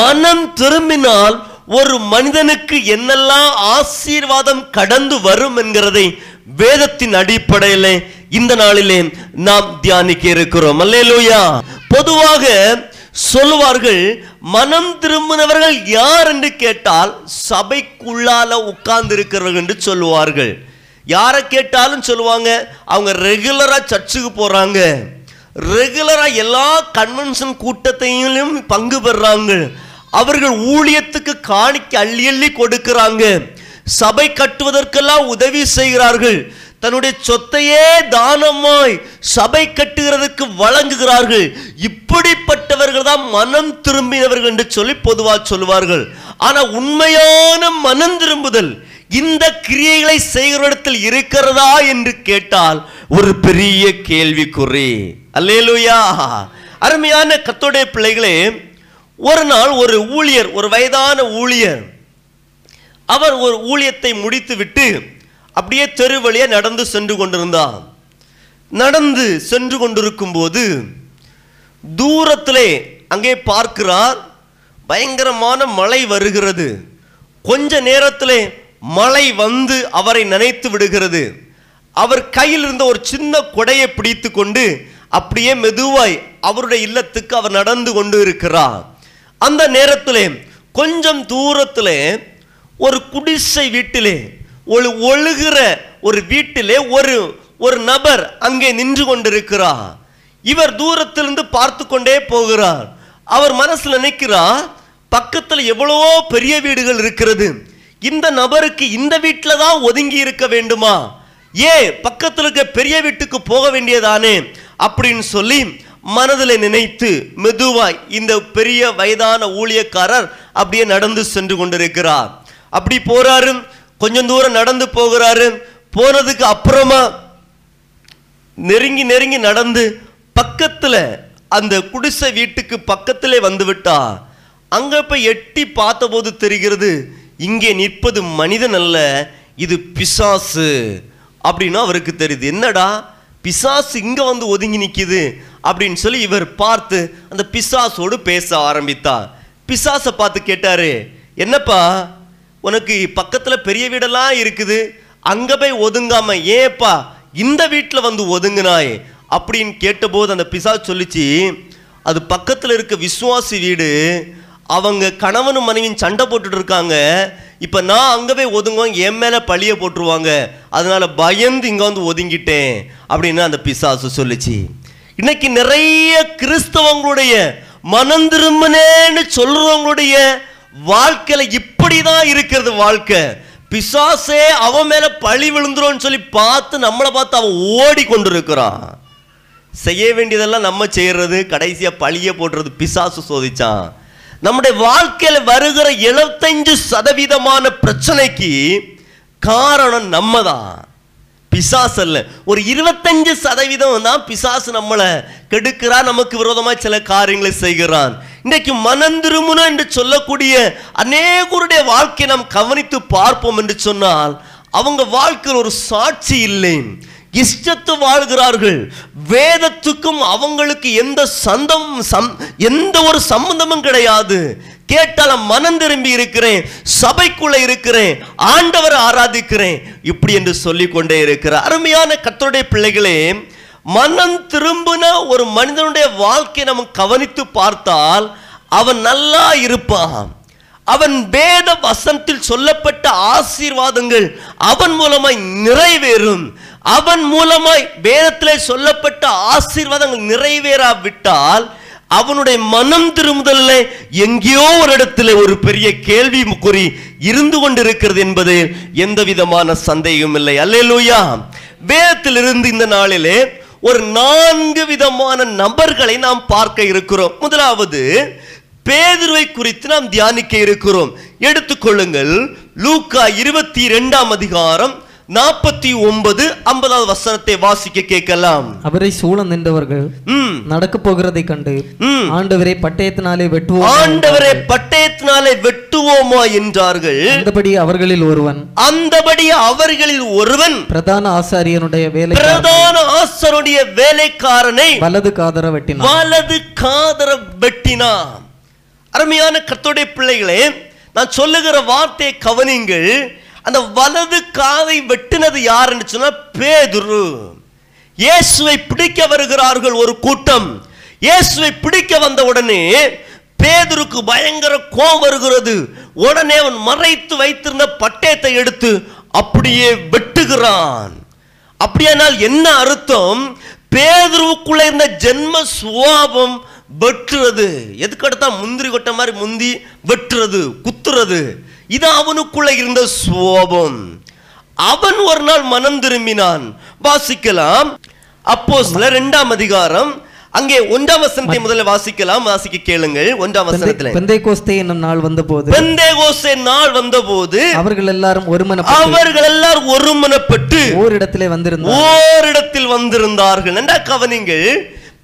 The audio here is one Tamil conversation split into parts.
மனம் திரும்பினால் ஒரு மனிதனுக்கு என்னெல்லாம் ஆசீர்வாதம் கடந்து வரும் என்கிறதை வேதத்தின் அடிப்படையிலே இந்த நாளிலே நாம் தியானிக்க இருக்கிறோம். அல்லேலூயா. பொதுவாக சொல்லுவார்கள் மனம் திரும்பினவர்கள் யார்? என்று கேட்டால் சபைக்குள்ளால உட்கார்ந்து இருக்கிறவர்கள் என்று சொல்லுவார்கள். யாரை கேட்டாலும் சொல்லுவாங்க அவங்க ரெகுலரா சர்ச்சுக்கு போறாங்க. ரெகுலரா எல்லா கன்வென்ஷன் கூட்டத்தையும் பங்கு பெறாங்க. அவர்கள் ஊழியத்துக்கு காணிக்க அள்ளி அள்ளி கொடுக்கிறாங்க. சபை கட்டுவதற்கெல்லாம் உதவி செய்கிறார்கள். தன்னுடைய சொத்தையே தானமாய் சபை கட்டுகிறதுக்கு வழங்குகிறார்கள். இப்படிப்பட்டவர்கள் தான் மனம் திரும்பினவர்கள் என்று சொல்லி பொதுவா சொல்லுவார்கள். ஆனா உண்மையான மனம் திரும்புதல் இந்த கிரியைகளை செய்கிறஇடத்தில் இருக்கிறதா என்று கேட்டால் ஒரு பெரிய கேள்விக்குறி. அல்லேலுயா. அருமையான கத்தோடைய பிள்ளைகளே ஒரு நாள் ஒரு ஊழியர் ஒரு வயதான ஊழியர் அவர் ஒரு ஊழியத்தை முடித்துவிட்டு அப்படியே தெரு வழியாக நடந்து சென்று கொண்டிருந்தார். நடந்து சென்று கொண்டிருக்கும் போது தூரத்திலே அங்கே பார்க்கிறார் பயங்கரமான மழை வருகிறது. கொஞ்ச நேரத்திலே மழை வந்து அவரை நினைத்து விடுகிறது. அவர் கையில் இருந்த ஒரு சின்ன கொடையை பிடித்து கொண்டு அப்படியே மெதுவாய் அவருடைய இல்லத்துக்கு அவர் நடந்து கொண்டு இருக்கிறார். அந்த நேரத்திலே கொஞ்சம் தூரத்திலே ஒரு குடிசை வீட்டிலே ஒரு ஒழுகிற ஒரு வீட்டிலே ஒரு ஒரு நபர் அங்கே நின்று கொண்டிருக்கிறார். இவர் தூரத்திலிருந்து பார்த்து கொண்டே போகிறார். அவர் மனசில் நினைக்கிறார் பக்கத்தில் எவ்வளவோ பெரிய வீடுகள் இருக்கிறது. இந்த நபருக்கு இந்த வீட்டில் தான் ஒதுங்கி இருக்க வேண்டுமா? ஏன் பக்கத்தில் இருக்க பெரிய வீட்டுக்கு போக வேண்டியதானே? அப்படின்னு சொல்லி மனதில் நினைத்து மெதுவாய் இந்த பெரிய வயதான ஊழியக்காரர் அப்படியே நடந்து சென்று கொண்டிருக்கிறார். அப்படி போறாரு கொஞ்சம் தூரம் நடந்து போகிறாரு. போனதுக்கு அப்புறமா நெருங்கி நெருங்கி நடந்து பக்கத்தில் அந்த குடிசை வீட்டுக்கு பக்கத்திலே வந்து விட்டா. அங்க போய் எட்டி பார்த்தபோது தெரிகிறது இங்கே நிற்பது மனிதன் அல்ல இது பிசாசு. அப்படின்னு அவருக்கு தெரியுது. என்னடா பிசாசு இங்க வந்து ஒதுங்கி நிற்கிது அப்படின்னு சொல்லி இவர் பார்த்து அந்த பிசாசோடு பேச ஆரம்பித்தார். பிசாசை பார்த்து கேட்டார் என்னப்பா உனக்கு பக்கத்தில் பெரிய வீடெல்லாம் இருக்குது. அங்கே போய் ஒதுங்காம ஏப்பா இந்த வீட்டில் வந்து ஒதுங்கினாய்? அப்படின்னு கேட்டபோது அந்த பிசாசு சொல்லிச்சு அது பக்கத்தில் இருக்க விசுவாசி வீடு. அவங்க கணவனும் மனைவியும் சண்டை போட்டுட்டு இருக்காங்க. இப்போ நான் அங்கே போய் ஒதுங்குவோம் என் மேலே பழிய போட்டுருவாங்க. அதனால் பயந்து இங்கே வந்து ஒதுங்கிட்டேன். அப்படின்னு அந்த பிசாசு சொல்லிச்சு. இன்னைக்கு நிறைய கிறிஸ்தவங்களுடைய மனம் திரும்பினேன்னு சொல்றவங்களுடைய வாழ்க்கையில இப்படிதான் இருக்கிறது வாழ்க்கை. பிசாசே அவன் மேல பழி விழுந்துரும்னு சொல்லி பார்த்து நம்மளை பார்த்து அவன் ஓடி கொண்டிருக்கிறான். செய்ய வேண்டியதெல்லாம் நம்ம செய்யறது கடைசியா பழிய போடுறது பிசாசு சோதிச்சான். நம்முடைய வாழ்க்கையில வருகிற எழுபத்தஞ்சு சதவீதமான பிரச்சனைக்கு காரணம் நம்ம தான் பிசாஸ் அல்ல ஒரு இருபத்தஞ்சு சதவீதம் தான் பிசாசு நம்மளை கெடுக்கிறான் நமக்கு விரோதமாய் சில காரியங்களை செய்கிறான். இன்றைக்கு மனம் திரும்பணும் என்று சொல்லக்கூடிய அநேகருடைய வாழ்க்கையை நாம் கவனித்து பார்ப்போம் என்று சொன்னால் அவங்க வாழ்க்கையில் ஒரு சாட்சி இல்லை. இஷ்டத்து வாழ்கிறார்கள். வேதத்துக்கும் அவங்களுக்கு எந்த சந்தம் சம் எந்த ஒரு சம்பந்தமும் கிடையாது. கேட்டால மனம் திரும்பி இருக்கிறேன் சபைக்குள்ள இருக்கிறேன் ஆண்டவரை ஆராதிக்கிறேன் இப்படி என்று சொல்லிக்கொண்டே இருக்கிறார். அருமையான கத்தருடைய பிள்ளைகளே மனம் திரும்பின ஒரு மனிதனுடைய வாழ்க்கையை நம்ம கவனித்து பார்த்தால் அவன் நல்லா இருப்பான். அவன் வேத வசனத்தில் சொல்லப்பட்ட ஆசீர்வாதங்கள் அவன் மூலமாய் நிறைவேறும். அவன் மூலமாய் வேதத்திலே சொல்லப்பட்ட ஆசீர்வாதங்கள் நிறைவேறாவிட்டால் அவனுடைய மனம் திரும்புதல்ல எங்கேயோ ஒரு இடத்துல ஒரு பெரிய கேள்வி குறி இருந்து கொண்டிருக்கிறது என்பது எந்த விதமான சந்தேகம் இல்லை. அல்லேலூயா. வேதத்திலிருந்து இந்த நாளிலே ஒரு நான்கு விதமான நபர்களை நாம் பார்க்க இருக்கிறோம். முதலாவது பேதுருவை குறித்து நாம் தியானிக்க இருக்கிறோம். எடுத்துக்கொள்ளுங்கள் லூக்கா இருபத்தி இரண்டாம் அதிகாரம் நாற்பத்தி ஒன்பது ஐம்பதாவது வசனத்தை வாசிக்க கேட்கலாம். அவரை சூழ நின்றவர்கள் நடக்க போகிறதை கண்டு. ஆண்டவரை பட்டயத்தினாலே வெட்டுவோம் ஆண்டவரை பட்டயத்தினாலே வெட்டுவோமா என்றார்கள். அந்தபடி அவர்களில் ஒருவன். அந்தபடி அவர்களில் ஒருவன். பிரதான ஆசாரியனுடைய வேலை பிரதான ஆசருடைய வேலைக்காரனை வலது காதர வெட்டினான். வலது காதர வெட்டினான். அருமையான கர்த்தருடைய பிள்ளைகளே நான் சொல்லுகிற வார்த்தையை கவனிங்கள் அந்த வலது காதை வெட்டினது யாருன்னு சொன்னா பேதுரு. இயேசுவை பிடிக்க வருகிறார்கள் ஒரு கூட்டம். இயேசுவை பிடிக்க வந்த உடனே பேதுருக்கு பயங்கர கோபம் வருகிறது. உடனே அவன் மறைத்து வைத்திருந்த பட்டயத்தை எடுத்து அப்படியே வெட்டுகிறான். அப்படியானால் என்ன அர்த்தம்? பேதுருவுக்குள்ள இருந்த ஜென்ம சுவாபம் வெட்டுறது. எதுக்கடுத்தா முந்திரி கொட்ட மாதிரி முந்தி வெட்டுறது குத்துறது? இது அவனுக்குள்ள இருந்த சுவாபம் அவன் ஒரு நாள் மனம் திரும்பினான். வாசிக்கலாம். அப்போ சில இரண்டாம் அதிகாரம். அங்கே ஒன்றாம் வசனத்தை முதல்ல வாசிக்கலாம். வாசிக்க கேளுங்கள். ஒன்றாம் வசனத்துல. பெந்தை கோஸ்தே என்னும் நாள் வந்தபோது பெந்தேகோசே நாள் வந்தபோது அவர்கள் எல்லாரும் ஒருமனப்பட்டு அவர்கள் எல்லாரும் ஒருமனப்பட்டு ஓரிடத்திலே வந்திருந்தார் ஓரிடத்தில் வந்திருந்தார்கள். நன்றா கவனிங்கள்.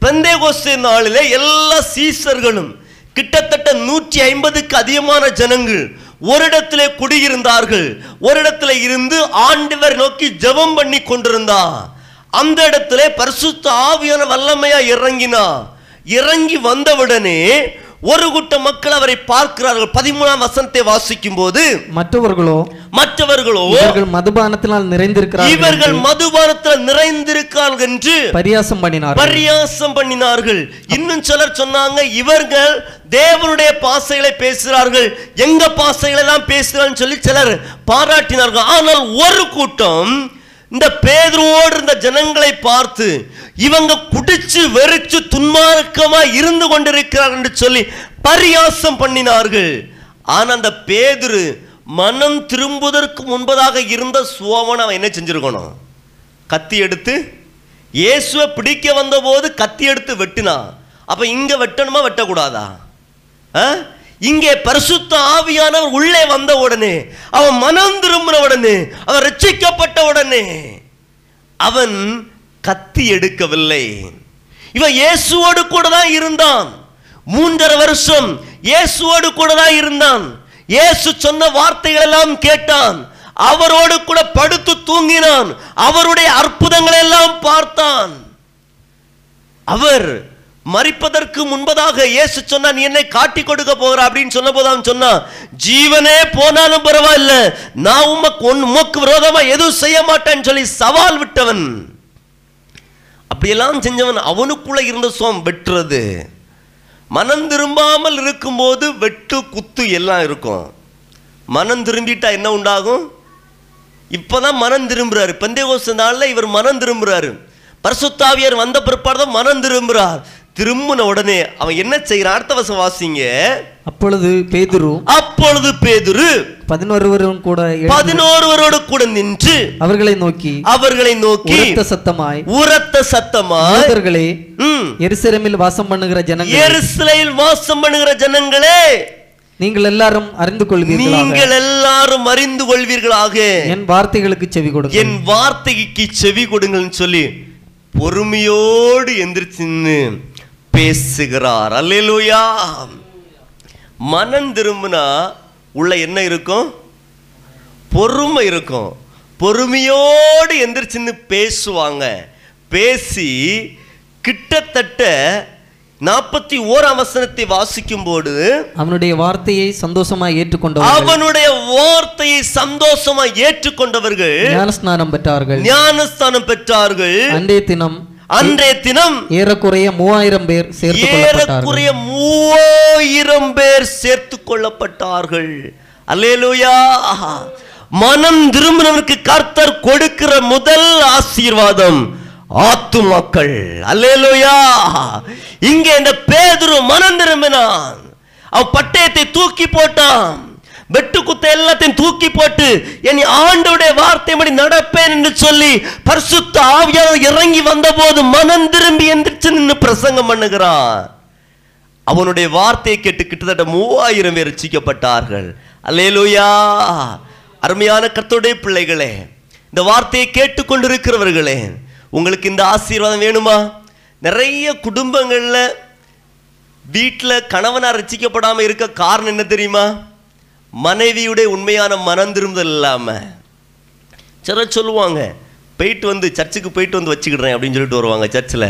பெந்தேகோஸ்தே நாளிலே எல்லா சீசர்களும் கிட்டத்தட்ட நூற்றி ஐம்பதுக்கு அதிகமான ஜனங்கள் ஒரு இடத்துல குடியிருந்தார்கள். ஒரு இடத்துல இருந்து ஆண்டவர் நோக்கி ஜெபம் பண்ணி கொண்டிருந்தா அந்த இடத்துல பரிசுத்த ஆவியான வல்லமையா இறங்கினா இறங்கி வந்தவுடனே ஒரு கூட்ட மக்கள் அவரை பார்க்கிறார்கள். பதிமூணாம் வசனத்தை வாசிக்கும் போது மற்றவர்களோ மற்றவர்களோ இவர்கள் மதுபானத்தினால் நிறைந்திருக்கிறார்கள் இவர்கள் மதுபானத்தில் நிறைந்திருக்கார்கள் என்று பரியாசம் பண்ணினார் பரியாசம் பண்ணினார்கள். இன்னும் சிலர் சொன்னாங்க இவர்கள் தேவனுடைய பாசைகளை பேசுகிறார்கள். எங்க பாசைகளை எல்லாம் பேசுகிறான்னு சொல்லி சிலர் பாராட்டினார்கள். ஆனால் ஒரு கூட்டம் இந்த பேதுருவோடு இருந்த ஜனங்களை பார்த்து இவங்க குடிச்சு வெறிச்சு துன்மார்க்கமா இருந்து கொண்டிருக்கிறார் என்று சொல்லி பரியாசம் பண்ணினார்கள். ஆனா அந்த பேதுரு மனம் திரும்புவதற்கு முன்பதாக இருந்த சுவாமன் அவன் என்ன செஞ்சிருக்கணும்? கத்தி எடுத்து இயேசுவை பிடிக்க வந்தபோது கத்தி எடுத்து வெட்டினான். அப்ப இங்க வெட்டணுமா வெட்டக்கூடாதா? ஆ? இங்கே பரிசுத்த ஆவியானவர் உள்ளே வந்த உடனே அவன் மனம் திரும்பின உடனே அவன் ரட்சிக்கப்பட்ட உடனே அவன் கத்தி எடுக்கவில்லை. இவன் இயேசுவோடு கூட தான் இருந்தான். மூன்றரை வருஷம் இயேசுவோடு கூட தான் இருந்தான். இயேசு சொன்ன வார்த்தைகள் எல்லாம் கேட்டான். அவரோடு கூட படுத்து தூங்கினான். அவருடைய அற்புதங்களை எல்லாம் பார்த்தான். அவர் மறிப்பதற்கு முன்பதாக இயேசு சொன்னா நீ என்னை காட்டி கொடுக்க போகிற அப்படின்னு சொன்ன போது அவன் சொன்னான் ஜீவனே போனாலும் பரவாயில்ல. நான் உமக்கு ஒன் உமக்கு விரோதமா எதுவும் செய்ய மாட்டேன்னு சொல்லி சவால் விட்டவன். அப்படியெல்லாம் செஞ்சவன் அவனுக்குள்ள இருந்த சோம் வெட்டுறது. மனம் திரும்பாமல் இருக்கும்போது வெட்டு குத்து எல்லாம் இருக்கும். மனம் திரும்பிட்டா என்ன உண்டாகும்? இப்பதான் மனம் திரும்புறாரு. பந்தேகோச நாளில் இவர் மனம் திரும்புறாரு. பரிசுத்தாவியர் வந்த பிற்பாடு தான் மனம் திரும்புறார். திரும்பின உடனே அவன் என்ன செய்யறான் அடுத்த வசம் வாசிங்க. அப்பொழுது பேதுரு அப்பொழுது பேதுரு பதினொருவரும் கூட பதினோருவரோடு கூட நின்று அவர்களை நோக்கி அவர்களை நோக்கி உரத்த சத்தமாய் உரத்த சத்தமா யூதர்களே ம், எருசலேமில் வாசம் பண்ணுகிற ஜனங்கள் எருசலேமில் வாசம் பண்ணுகிற ஜனங்களே நீங்கள் எல்லாரும் அறிந்து கொள்வீர்களாக. நீங்கள் எல்லாரும் அறிந்து கொள்வீர்களாக. என் வார்த்தைகளுக்கு செவி கொடுங்க என் வார்த்தைக்கு செவி கொடுங்கள்னு சொல்லி பொறுமையோடு எந்திரிச்சு நின்னு பேசுகிறார். அல்லேலூயா. மனம் திரும்பினா உள்ள என்ன இருக்கும்? பொறுமை இருக்கும். பொறுமையோடு எந்திரிச்சு நின்னு பேசுவாங்க. பேசி கிட்டத்தட்ட நாற்பத்தி ஓராம் வசனத்தை வாசிக்கும் போது அவனுடைய வார்த்தையை சந்தோஷமாய் ஏற்றுக்கொண்டவர்கள். அவனுடைய வார்த்தையை சந்தோஷமா ஏற்றுக்கொண்டவர்கள் ஞானஸ்நானம் பெற்றார்கள். ஞானஸ்தானம் பெற்றார்கள். அன்றைய தினம் அன்றைய தினம் ஏறக்குறைய மூவாயிரம் பேர் கொள்ளப்பட்டார்கள். ஏறக்குறைய மூவாயிரம் பேர் சேர்த்து கொள்ளப்பட்டார்கள். அல்லேலூயா. மனம் திரும்பினவருக்கு கர்த்தர் கொடுக்கிற முதல் ஆசீர்வாதம் ஆத்துமாக்கள் அல்லேலூயா. இங்கே இந்த பேதுரு மனம் திரும்பினான். அவ பட்டயத்தை தூக்கி போட்டான். வெட்டுக்குத்த எல்லாத்தையும் தூக்கி போட்டு என் ஆண்டவுடைய வார்த்தைப்படி நடப்பேன் என்று சொல்லி பரிசுத்த ஆவியாக இறங்கி வந்தபோது மனம் திரும்பி எந்திரிச்சு நின்று பிரசங்கம் பண்ணுகிறான் அவனுடைய வார்த்தையை கேட்டு கிட்டத்தட்ட மூவாயிரம் பேர் ரசிக்கப்பட்டார்கள். அல்லேலூயா. அருமையான கர்த்தருடைய பிள்ளைகளே இந்த வார்த்தையை கேட்டுக்கொண்டிருக்கிறவர்களே உங்களுக்கு இந்த ஆசீர்வாதம் வேணுமா? நிறைய குடும்பங்களில் வீட்டில் கணவனாக ரசிக்கப்படாமல் இருக்க காரணம் என்ன தெரியுமா? மனைவியுடைய உண்மையான மனம் திரும்புதல் இல்லாமல் சில சொல்லுவாங்க போயிட்டு வந்து சர்ச்சுக்கு போயிட்டு வந்து வச்சுக்கிடுறேன் அப்படின்னு சொல்லிட்டு வருவாங்க சர்ச்சில்.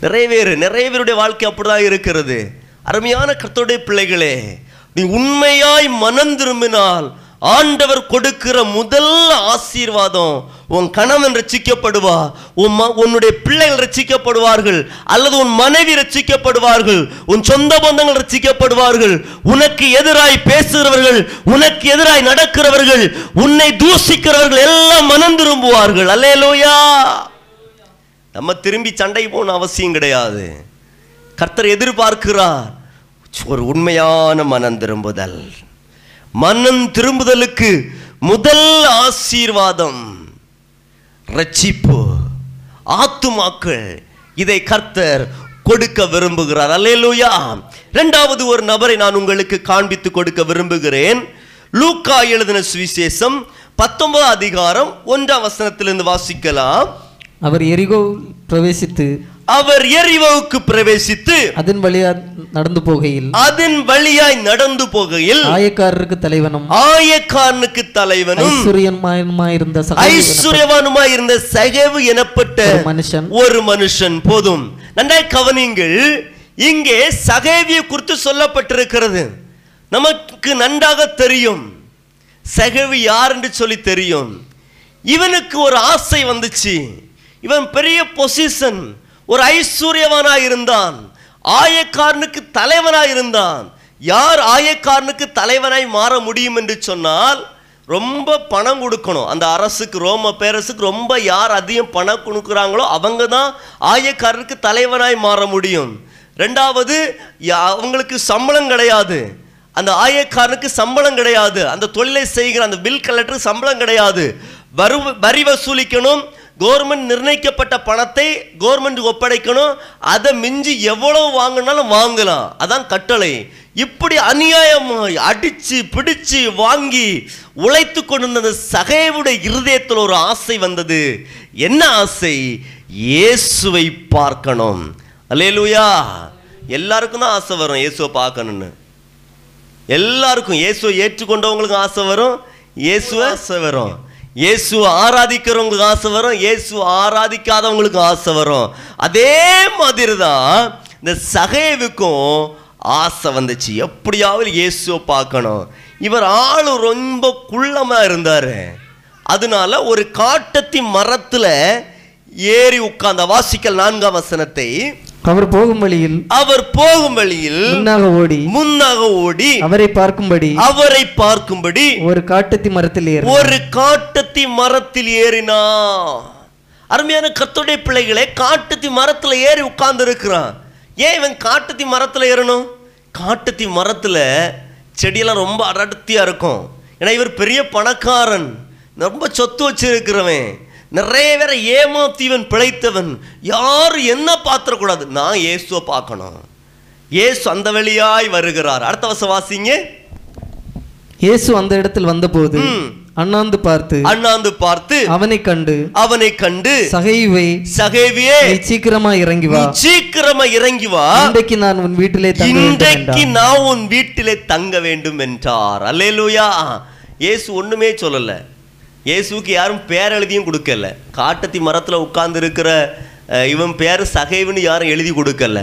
நிறைய பேர் நிறைய பேருடைய வாழ்க்கை அப்படிதான் இருக்கிறது. அருமையான கர்த்தருடைய பிள்ளைகளே நீ உண்மையாய் மனம் திரும்பினால் ஆண்டவர் கொடுக்கிற முதல் ஆசீர்வாதம் உன் கணவன் ரசிக்கப்படுவா உன் ம- உன்னுடைய பிள்ளைகள் ரசிக்கப்படுவார்கள் அல்லது உன் மனைவி ரசிக்கப்படுவார்கள் உன் சொந்த பந்தங்கள் ரசிக்கப்படுவார்கள் உனக்கு எதிராய் பேசுகிறவர்கள் உனக்கு எதிராய் நடக்கிறவர்கள் உன்னை தூசிக்கிறவர்கள் எல்லாம் மனம் திரும்புவார்கள். அல்லேலூயா. நம்ம திரும்பி சண்டை போன அவசியம் கிடையாது. கர்த்தர் எதிர்பார்க்கிறார். ஒரு உண்மையான மனம் திரும்புதல். மனம் திரும்புதலுக்கு முதல் ஆசீர்வாதம். ரட்சிப்பு. ஆத்துமாக்கள் இதை கர்த்தர் கொடுக்க விரும்புகிறார். அல்லேலூயா. இரண்டாவது ஒரு நபரை நான் உங்களுக்கு காண்பித்து கொடுக்க விரும்புகிறேன். லூக்கா எழுதின சுவிசேஷம் பத்தொன்பது அதிகாரம் ஒன்றாம் வசனத்திலிருந்து வாசிக்கலாம். அவர் எரிகோ பிரவேசித்து அவர் எரிவோவுக்கு பிரவேசித்து அதன் வழியா நடந்து போகையில் அதன் வழியாய் நடந்து போகையில் ஆயக்காரருக்கு தலைவனும் ஆயக்காரனுக்கு தலைவனும் ஐஸ்வர்யமாயிருந்த ஐஸ்வர்யவானுமாய் இருந்த சகவு எனப்பட்ட மனுஷன். ஒரு மனுஷன் போதும். நன்றாய் கவனிங்கள் இங்கே சகேவியை குறித்து சொல்லப்பட்டிருக்கிறது. நமக்கு நன்றாக தெரியும். சகவி யார் என்று சொல்லி தெரியும். இவனுக்கு ஒரு ஆசை வந்துச்சு. இவன் பெரிய பொசிஷன். ஒரு ஐஸ்வர்யவானாய் இருந்தான். ஆயக்காரனுக்கு தலைவனாக இருந்தான். யார் ஆயக்காரனுக்கு தலைவனாய் மாற முடியும் என்று சொன்னால் ரொம்ப பணம் கொடுக்கணும். அந்த அரசுக்கு ரோம பேரரசுக்கு ரொம்ப யார் அதிகம் பணம் கொடுக்குறாங்களோ அவங்க தான் ஆயக்காரருக்கு தலைவனாய் மாற முடியும். ரெண்டாவது யா- அவங்களுக்கு சம்பளம் கிடையாது. அந்த ஆயக்காரனுக்கு சம்பளம் கிடையாது. அந்த தொழிலை செய்கிற அந்த பில் கலெக்டருக்கு சம்பளம் கிடையாது. வரு வரி வசூலிக்கணும். கவர்மெண்ட் நிர்ணயிக்கப்பட்ட பணத்தை கவர்மெண்ட் ஒப்படைக்கணும். அதை மிஞ்சி எவ்வளவு வாங்கினாலும் வாங்கலாம். அதான் கட்டளை. இப்படி அநியாயமாய் அடித்து பிடிச்சு வாங்கி உழைத்து கொண்டிருந்த அந்த சகைவுடைய இருதயத்தில் ஒரு ஆசை வந்தது. என்ன ஆசை? இயேசுவை பார்க்கணும். அல்லேலூயா. எல்லாருக்கும் தான் ஆசை வரும் இயேசுவை பார்க்கணும்னு. எல்லாருக்கும் இயேசுவை ஏற்றுக்கொண்டவங்களுக்கும் ஆசை வரும். இயேசுவை ஆசை வரும். இயேசு ஆராதிக்கிறவங்களுக்கு ஆசை வரும் இயேசு ஆராதிக்காதவங்களுக்கு ஆசை வரும். அதே மாதிரி தான் இந்த சகைவுக்கும் ஆசை வந்துச்சு. எப்படியாவது இயேசுவை பார்க்கணும். இவர் ஆள் ரொம்ப குள்ளமாக இருந்தார். அதனால ஒரு காட்டத்தி மரத்தில் ஏறி உட்கார்ந்த வாசிக்கல் நான்காம் வசனத்தை அவர் போகும் வழியில் அவர் போகும் வழியில் முன்னாக ஓடி முன்னாக ஓடி அவரை பார்க்கும்படி அவரை பார்க்கும்படி ஒரு காட்டுத்தி மரத்தில் ஏறி ஒரு காட்டத்தி மரத்தில் ஏறினா அருமையான கர்த்தருடைய பிள்ளைகளே காட்டுத்தி மரத்துல ஏறி உட்கார்ந்து இருக்கிறான் ஏன் இவன் காட்டுத்தி மரத்துல ஏறணும்? காட்டுத்தி மரத்துல செடியெல்லாம் ரொம்ப அடர்த்தியா இருக்கும். ஏன்னா இவர் பெரிய பணக்காரன். ரொம்ப சொத்து வச்சிருக்கிறவன். நிறைய பேரை ஏமாத்திவன் பிழைத்தவன். யாரும் என்ன பாத்திரக்கூடாது நான் இயேசுவை பார்க்கணும். இயேசு அந்த வழியாய் வருகிறார். அடுத்த வசம் வாசிங்க இயேசு அந்த இடத்தில் வந்தபோது. அண்ணாந்து பார்த்து அண்ணாந்து பார்த்து அவனை கண்டு அவனை கண்டு சகைவை சகேவியே சீக்கிரமா இறங்கி வா. சீக்கிரமா இறங்கி வா. இன்றைக்கு நான் உன் வீட்டிலே இன்றைக்கு. நான் உன் வீட்டிலே தங்க வேண்டும் என்றார். அல்லேலூயா. இயேசு ஒண்ணுமே சொல்லல. இயேசுவுக்கு யாரும் பேர் எழுதியும் கொடுக்கல. காட்டத்தி மரத்தில் உட்கார்ந்து இருக்கிற இவன் பேர் சகைவுன்னு யாரும் எழுதி கொடுக்கல.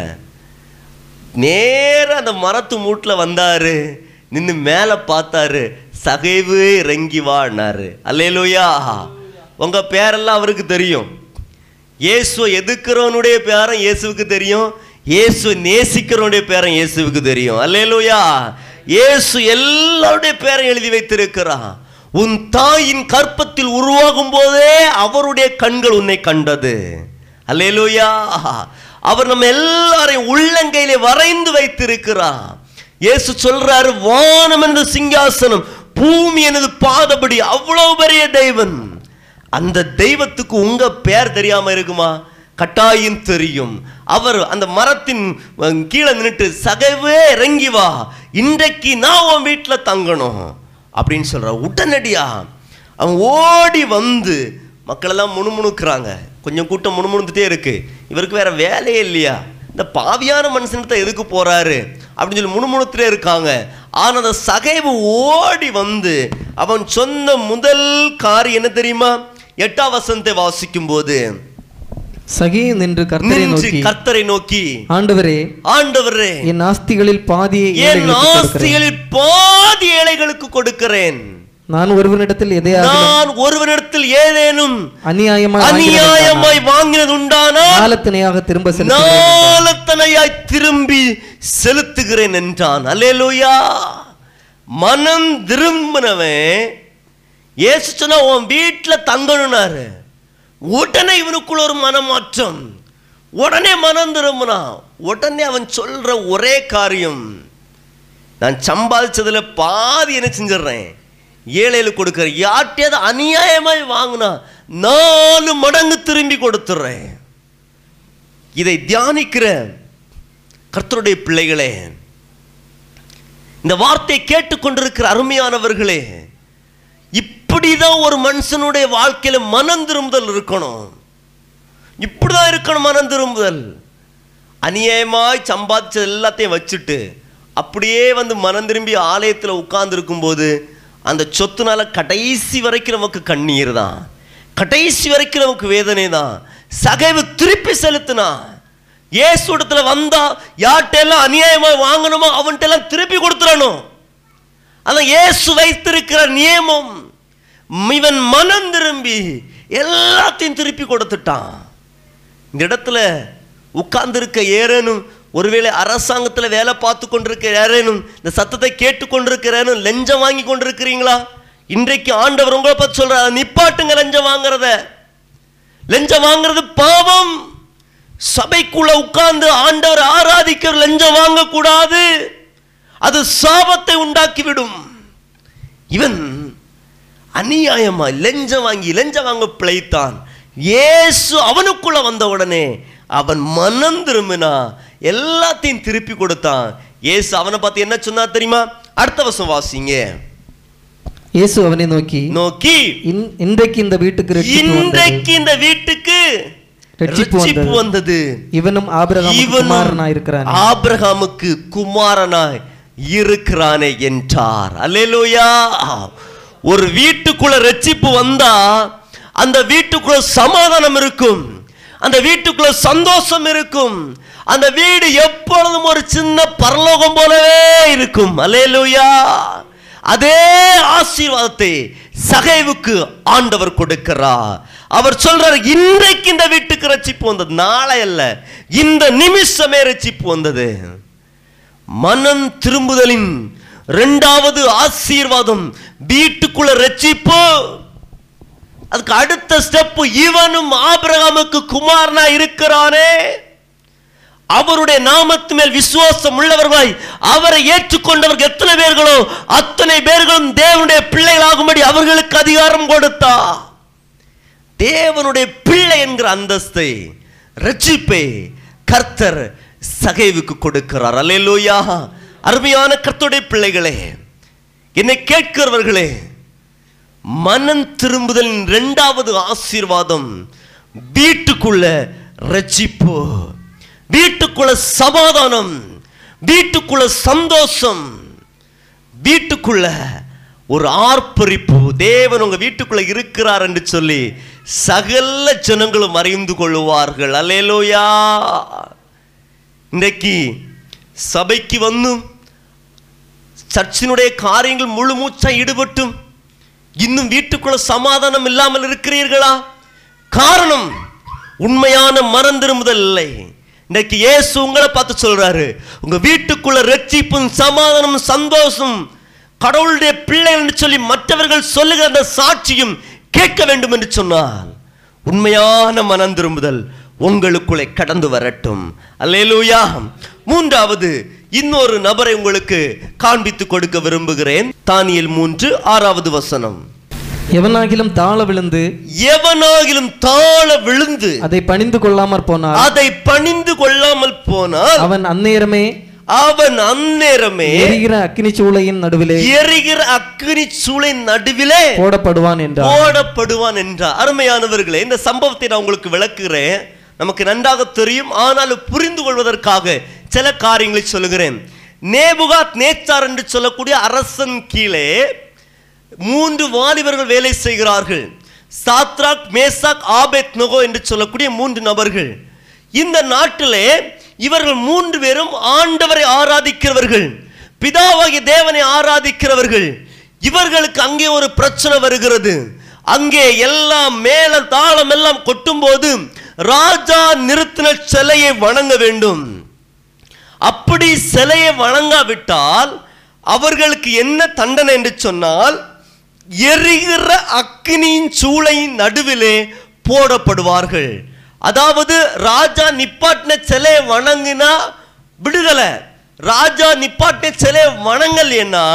நேராக அந்த மரத்து மூட்டில் வந்தார். நின்று மேலே பார்த்தாரு. சகைவு இறங்கி வான்னாரு அல்லையிலோயா உங்கள் பேரெல்லாம் அவருக்கு தெரியும். இயேசுவை எதுக்கிறவனுடைய பேரும் இயேசுவுக்கு தெரியும்? இயேசுவை நேசிக்கிறவனுடைய பேரன் இயேசுவுக்கு தெரியும். அல்லையிலோயா இயேசு எல்லாருடைய பேரையும் எழுதி வைத்திருக்கிறான். உன் தாயின் கற்பத்தில் உருவாகும் போதே அவருடைய கண்கள் உன்னை கண்டது. அல்லேலூயா. அவர் நம்ம எல்லாரையும் உள்ளங்கையிலே வரைந்து வைத்திருக்கிறார். இயேசு சொல்றாரு வானம் என்ற சிங்காசனம் பூமி எனது பாதபடி அவ்வளவு பெரிய தெய்வன் அந்த தெய்வத்துக்கு உங்க பேர் தெரியாம இருக்குமா? கட்டாயம் தெரியும். அவர் அந்த மரத்தின் கீழே நின்னுட்டு சகைவே இறங்கி வா இன்றைக்கு நான் உன் வீட்டில் தங்கணும். அப்படின்னு சொல்கிறான் உடனடியாக அவன் ஓடி வந்து மக்களெல்லாம் முணுமுணுக்கிறாங்க. கொஞ்சம் கூட்டம் முணுமுணுத்துட்டே இருக்குது இவருக்கு வேறு வேலையே இல்லையா? இந்த பாவியான மனுஷன்கிட்ட எதுக்கு போகிறாரு அப்படின்னு சொல்லி முணுமுணுத்துட்டே இருக்காங்க. ஆனால் அந்த சகைவு ஓடி வந்து அவன் சொன்ன முதல் காரியம் என்ன தெரியுமா? எட்டாம் வசனத்தை வாசிக்கும் போது சகியும் நின்று கர்த்தரை நோக்கி. கர்த்தரை நோக்கி. ஆண்டவரே ஆண்டவரே என் ஆஸ்திகளில் பாதியை என். ஆஸ்திகளில் பாதி ஏழைகளுக்கு கொடுக்கிறேன். நான் ஒருவனிடத்தில் எதையாவது நான் ஒருவனிடத்தில் ஏதேனும் அநியாயமாய் அநியாயமாய் வாங்கினது உண்டானால் நாளத்தனையாக திரும்ப செலுத்த நாளத்தனையாய் திரும்பி செலுத்துகிறேன் என்றான். அல்லேலூயா. மனம் திரும்பினவன் இயேசு சொன்னா உன் வீட்டுல தங்கணும்னாரு. உடனே இவனுக்குள்ள ஒரு மனமாற்றம். உடனே மனம் திரும்பினான் உடனே அவன் சொல்ற ஒரே காரியம் நான் சம்பாதிச்சதுல பாதி என்ன செஞ்சிடுறேன். ஏழைகளுக்கு கொடுக்கற யார்ட்டையாவது அநியாயமாய் வாங்கினா நாலு மடங்கு திரும்பி கொடுத்துட்றேன். இதை தியானிக்கிற கர்த்தருடைய பிள்ளைகளே இந்த வார்த்தையை கேட்டுக்கொண்டிருக்கிற அருமையானவர்களே இப்படிதான் ஒரு மனுஷனுடைய வாழ்க்கையில மனம் திரும்புதல் இருக்கணும். இப்படிதான் இருக்கணும் மனம் திரும்புதல். அநியாயமாய் சம்பாதிச்சது எல்லாத்தையும் வச்சுட்டு அப்படியே வந்து மனம் திரும்பி ஆலயத்தில் உட்கார்ந்து போது அந்த சொத்துனால கடைசி வரைக்கும் நமக்கு கண்ணீர் தான். கடைசி வரைக்கும் நமக்கு வேதனை தான். சகைவு திருப்பி செலுத்தினா. இயேசு இடத்துல வந்தா யார்கிட்டெல்லாம் அநியாயமாக வாங்கணுமோ அவன்கிட்ட எல்லாம் திருப்பி கொடுத்துடணும். அதான் ஏசு வைத்திருக்கிற நியமம். இவன் மனம் திரும்பி எல்லாத்தையும் திருப்பி கொடுத்துட்டான். இந்த இடத்துல உட்கார்ந்துருக்க ஏறேனும் ஒருவேளை அரசாங்கத்தில் வேலை பார்த்து கொண்டிருக்க யாரேனும் இந்த சத்தத்தை கேட்டு கொண்டிருக்கிறேனும் லஞ்சம் வாங்கி கொண்டிருக்கிறீங்களா? இன்றைக்கு ஆண்டவர் உங்களை பற்றி சொல்கிறார் நிப்பாட்டுங்க லஞ்சம் வாங்குறத. லஞ்சம் வாங்குறது பாவம். சபைக்குள்ள உட்கார்ந்து ஆண்டவர் ஆராதிக்கிற லஞ்சம் வாங்கக்கூடாது. அது சாபத்தை உண்டாக்கிவிடும். இவன் அநியாயமா லஞ்சம் வாங்கி லஞ்சம் வாங்க பிழைத்தான். இயேசு அவனுக்குள்ள வந்த உடனே அவன் மனம் திரும்பினா எல்லாத்தையும் திருப்பி கொடுத்தான். இயேசு அவனை பார்த்து என்ன சொன்னா தெரியுமா? அடுத்த வருஷம் வாசிங்க. இயேசு அவனை நோக்கி நோக்கி இன்- இன்றைக்கு இந்த வீட்டுக்கு. இன்றைக்கு இந்த வீட்டுக்கு ரட்சிப்பு வந்தது. இவனும் ஆபிரகாம் குமாரனாய் இருக்கிறான். ஆபிரகாமுக்கு குமாரனாய் இருக்கிறானே என்றார். அல்லேலூயா. ஒரு வீட்டுக்குள்ள ரட்சிப்பு வந்தா அந்த வீட்டுக்குள்ள சமாதானம் இருக்கும். அந்த வீட்டுக்குள்ள சந்தோஷம் இருக்கும். அந்த வீடு எப்பொழுதும் ஒரு சின்ன பரலோகம் போலவே இருக்கும். அலேலுயா அதே ஆசீர்வாதத்தை சகைவுக்கு ஆண்டவர் கொடுக்கிறார். அவர் சொல்றார் இன்றைக்கு இந்த வீட்டுக்கு ரட்சிப்பு வந்தது. நாளை அல்ல. இந்த நிமிஷமே ரட்சிப்பு வந்தது. மனம் திரும்புதலின் ரெண்டாவது ஆசீர்வாதம். வீட்டுக்குள்ள ரட்சிப்பு. அதுக்கு அடுத்த ஸ்டெப் இவனும் ஆபிரகாமுக்கு குமாரனா இருக்கிறானே. அவருடைய நாமத்து மேல் விசுவாசம் உள்ளவர்களாய் அவரை ஏற்றுக்கொண்டவர்கள் எத்தனை பேர்களோ அத்தனை பேர்களும் தேவனுடைய பிள்ளைகளாகும்படி அவர்களுக்கு அதிகாரம் கொடுத்தா. தேவனுடைய பிள்ளை என்கிற அந்தஸ்தை ரட்சிப்பை கர்த்தர் சகைவுக்கு கொடுக்கிறார். அல்லேலூயா. அருமையான கர்த்துடைய பிள்ளைகளே என்னை கேட்கிறவர்களே மனம் திரும்புதலின் இரண்டாவது ஆசீர்வாதம் வீட்டுக்குள்ள ரட்சிப்பு வீட்டுக்குள்ள சமாதானம் வீட்டுக்குள்ள சந்தோஷம் வீட்டுக்குள்ள ஒரு ஆர்ப்பரிப்பு. தேவன் உங்க வீட்டுக்குள்ள இருக்கிறார் என்று சொல்லி சகல ஜனங்களும் அறிந்து கொள்வார்கள் அலேலோயா இன்றைக்கு சபைக்கு வந்தும் சர்ச்சினுடைய காரியங்கள் முழு மூச்சா ஈடுபட்டும். இன்னும் வீட்டுக்குள்ள சமாதானம் இல்லாமல் இருக்கிறீர்களா? காரணம் உண்மையான மறந்திருமுதல் இல்லை. இன்னைக்கு இயேசு உங்களை பார்த்து சொல்றாரு உங்க வீட்டுக்குள்ள ரட்சிப்பும் சமாதானமும் சந்தோஷம் கடவுளுடைய பிள்ளைகள் என்று சொல்லி மற்றவர்கள் சொல்லுகிற அந்த சாட்சியும் கேட்க வேண்டும் என்று சொன்னால் உண்மையான மனம் திரும்புதல் உங்களுக்குள்ளே கடந்து வரட்டும். அல்லேலூயா. மூன்றாவது இன்னொரு நபரை உங்களுக்கு காண்பித்து கொடுக்க விரும்புகிறேன். தானியல் மூன்று ஆறாவது வசனம். எவனாகிலும் தாழ விழுந்து எவனாகிலும் தாழ விழுந்து அதை பணிந்து கொள்ளாமற் போனார் அதை பணிந்து கொள்ளாமல் போனால் அவன் அந்நேரமே அவன் அந்நேரமே எரிகிற அக்கினி சூளையின் நடுவிலே எரிகிற அக்கினி சூளை நடுவிலே போடப்படுவான் என்றார். போடப்படுவான் என்றார். அருமையானவர்களே இந்த சம்பவத்தை நான் உங்களுக்கு விளக்குகிறேன். நமக்கு நன்றாக தெரியும். ஆனாலும் புரிந்து கொள்வதற்காக சில காரியங்களை சொல்லுகிறேன். நேபுகாத் நேச்சார் என்று சொல்லக்கூடிய அரசன் கீழே மூன்று வாலிபர்கள் வேலை செய்கிறார்கள். சாத்ராக் மேசாக் ஆபேத் நகோ என்று சொல்லக்கூடிய மூன்று நபர்கள். இந்த நாட்டிலே இவர்கள் மூன்று பேரும் ஆண்டவரை ஆராதிக்கிறவர்கள். பிதாவாகிய தேவனை ஆராதிக்கிறவர்கள். இவர்களுக்கு அங்கே ஒரு பிரச்சனை வருகிறது. அங்கே எல்லாம் மேல தாளம் எல்லாம் கொட்டும்போது ராஜா நிறுத்தின சிலையை வணங்க வேண்டும். அப்படி சிலையை வணங்காவிட்டால் அவர்களுக்கு என்ன தண்டனை என்று சொன்னால் எரிகிற அக்கினியின் சூளையின் நடுவிலே போடப்படுவார்கள். அதாவது ராஜா நிப்பாட்டின சிலையை வணங்கினா விடுதலை. ராஜா நிப்பாட்டின சிலையை வணங்கலைன்னா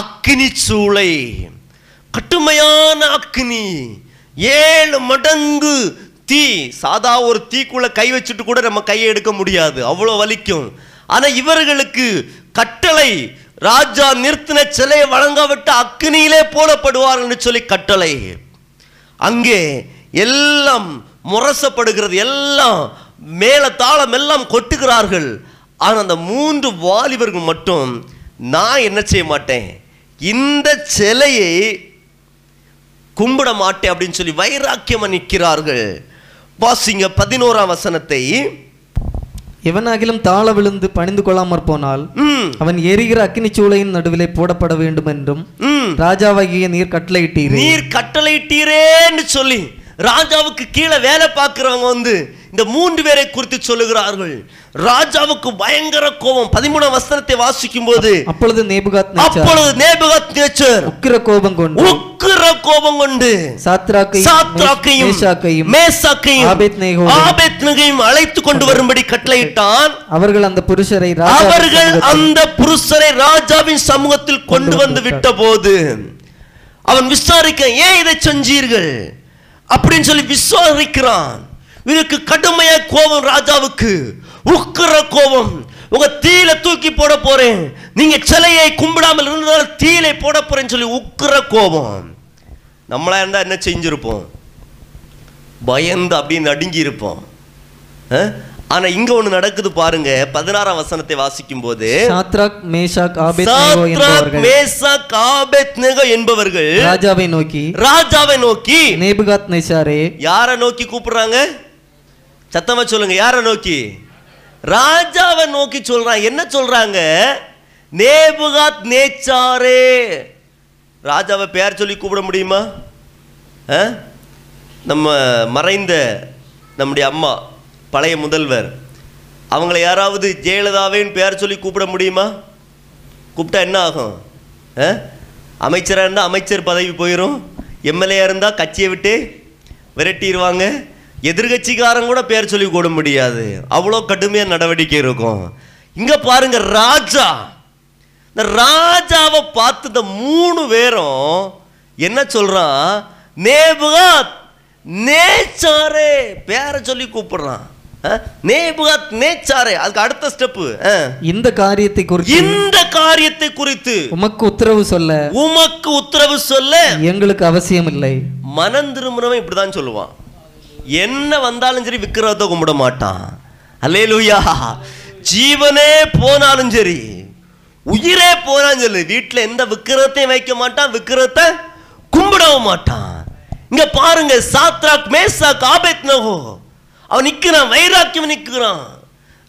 அக்கினி சூளை. கட்டுமையான அக்னி ஏழு மடங்கு தீ சாதா ஒரு தீக்குள்ள கை வச்சுட்டு கூட நம்ம கையை எடுக்க முடியாது. அவ்வளோ வலிக்கும். ஆனால் இவர்களுக்கு கட்டளை ராஜா நிறுத்தின சிலையை வழங்காவிட்டு அக்னியிலே போடப்படுவார்கள் சொல்லி கட்டளை. அங்கே எல்லாம் முரசப்படுகிறது எல்லாம் மேல தாளம் எல்லாம் கொட்டுகிறார்கள். ஆனால் அந்த மூன்று வாலிபர்கள் மட்டும் நான் என்ன செய்ய மாட்டேன்? இந்த சிலையை கும்பிட மாட்டேன் அப்படின்னு சொல்லி வைராக்கியமாக நிற்கிறார்கள். வாசிங்க பதினோராம் வசனத்தை. எவனாகிலும் தாழ விழுந்து பணிந்து கொள்ளாமற் போனால் அவன் எரிகிற அக்கினி சூளையின் நடுவிலே போடப்பட வேண்டும் என்றும் ராஜாவாகிய நீர் கட்டளையிட்டீரே. நீர் கட்டளையிட்டீரேன்னு சொல்லி. ராஜாவுக்கு கீழே வேலை பார்க்கிறவங்க வந்து இந்த மூன்று பேரை குறித்து சொல்லுகிறார்கள். ராஜாவுக்கு பயங்கர கோபம். பதிமூணாம் வசனத்தை வாசிக்கும் போது அப்பொழுது நேபுகாத் அப்பொழுது நேபுகாத் நேச்சர் உக்கிர கோபம் கொண்டு உக்கிர கோபம் கொண்டு சாத்ராக்கையும் சாத்ராக்கையும் மேஷாக்கையும் மேசாக்கையும் ஆபேத்நேகோவையும் ஆபேத்நேகையும் அழைத்து கொண்டு வரும்படி கட்டளையிட்டான். அவர்கள் அந்த புருஷரை அவர்கள் அந்த புருஷரை ராஜாவின் சமூகத்தில் கொண்டு வந்து விட்ட போது அவன் விசாரிக்க ஏன் இதை செஞ்சீர்கள்? அப்படின்னு சொல்லி விசாரிக்கிறான். இவனுக்கு கடுமையா கோபம் ராஜாவுக்கு. உக்கிற கோபம். உங்க தீயில தூக்கி போட போறேன். நீங்க சிலையை கும்பிடாமல் இருந்ததால் தீயில போட போறேன்னு சொல்லி உக்கிற கோபம். நம்மளா இருந்தா என்ன செஞ்சிருப்போம்? பயந்து அப்படி நடுங்கி இருப்போம் ஆனா இங்க ஒண்ணு நடக்குது பாருங்க பதினாறாம் வசனத்தை வாசிக்கும் போது சாத்ராக் மேஷாக் ஆபேத்நேகோ என்பவர்கள் ராஜாவை நோக்கி. ராஜாவை நோக்கி. நேபுகாத் நேச்சாரே யாரை நோக்கி கூப்பிடுறாங்க? சத்தமா சொல்லுங்க யாரை நோக்கி? ராஜாவை நோக்கி சொல்றாங்க. என்ன சொல்றாங்க? நேபுகாத் நேச்சாரே ராஜாவை பேர் சொல்லி கூப்பிட முடியுமா? நம்ம மறைந்த நம்முடைய அம்மா. பழைய முதல்வர். அவங்கள யாராவது ஜெயலலிதாவேன்னு பேர் சொல்லி கூப்பிட முடியுமா? கூப்பிட்டா என்ன ஆகும்? ஆ? இருந்தால் அமைச்சர் பதவி போயிடும் எம்எல்ஏ இருந்தால் கட்சியை விட்டு விரட்டிடுவாங்க எதிர்கட்சிக்காரன் கூட பேர் சொல்லி கூட முடியாது. அவ்வளோ கடுமையாக நடவடிக்கை இருக்கும். இங்கே பாருங்க ராஜா. இந்த ராஜாவை பார்த்து இந்த மூணு பேரும் என்ன சொல்கிறான் நேபுகாத் நேச்சாரே பேரை சொல்லி கூப்பிடுறான். நேபுகாத் நேச்சாரே அதுக்கு அடுத்த ஸ்டெப்பு இந்த காரியத்தை குறித்து இந்த காரியத்தை குறித்து உமக்கு உத்தரவு சொல்ல. உமக்கு உத்தரவு சொல்ல எங்களுக்கு அவசியம் இல்லை மனம் திரும்புறவன் இப்படிதான் சொல்லுவான். என்ன வந்தாலும் சரி விக்கிரகத்தை கும்பிட மாட்டான். அல்லேலூயா. ஜீவனே போனாலும் சரி உயிரே போனாலும் சரி வீட்டில் எந்த விக்கிரகத்தையும் வைக்க மாட்டான் விக்கிரகத்தை கும்பிடவும் மாட்டான். இங்க பாருங்க சாத்ராக் மேசாக் ஆபேத்னகோ. அவன் நிற்கிறான் வைராக்கியம் நிற்கிறான்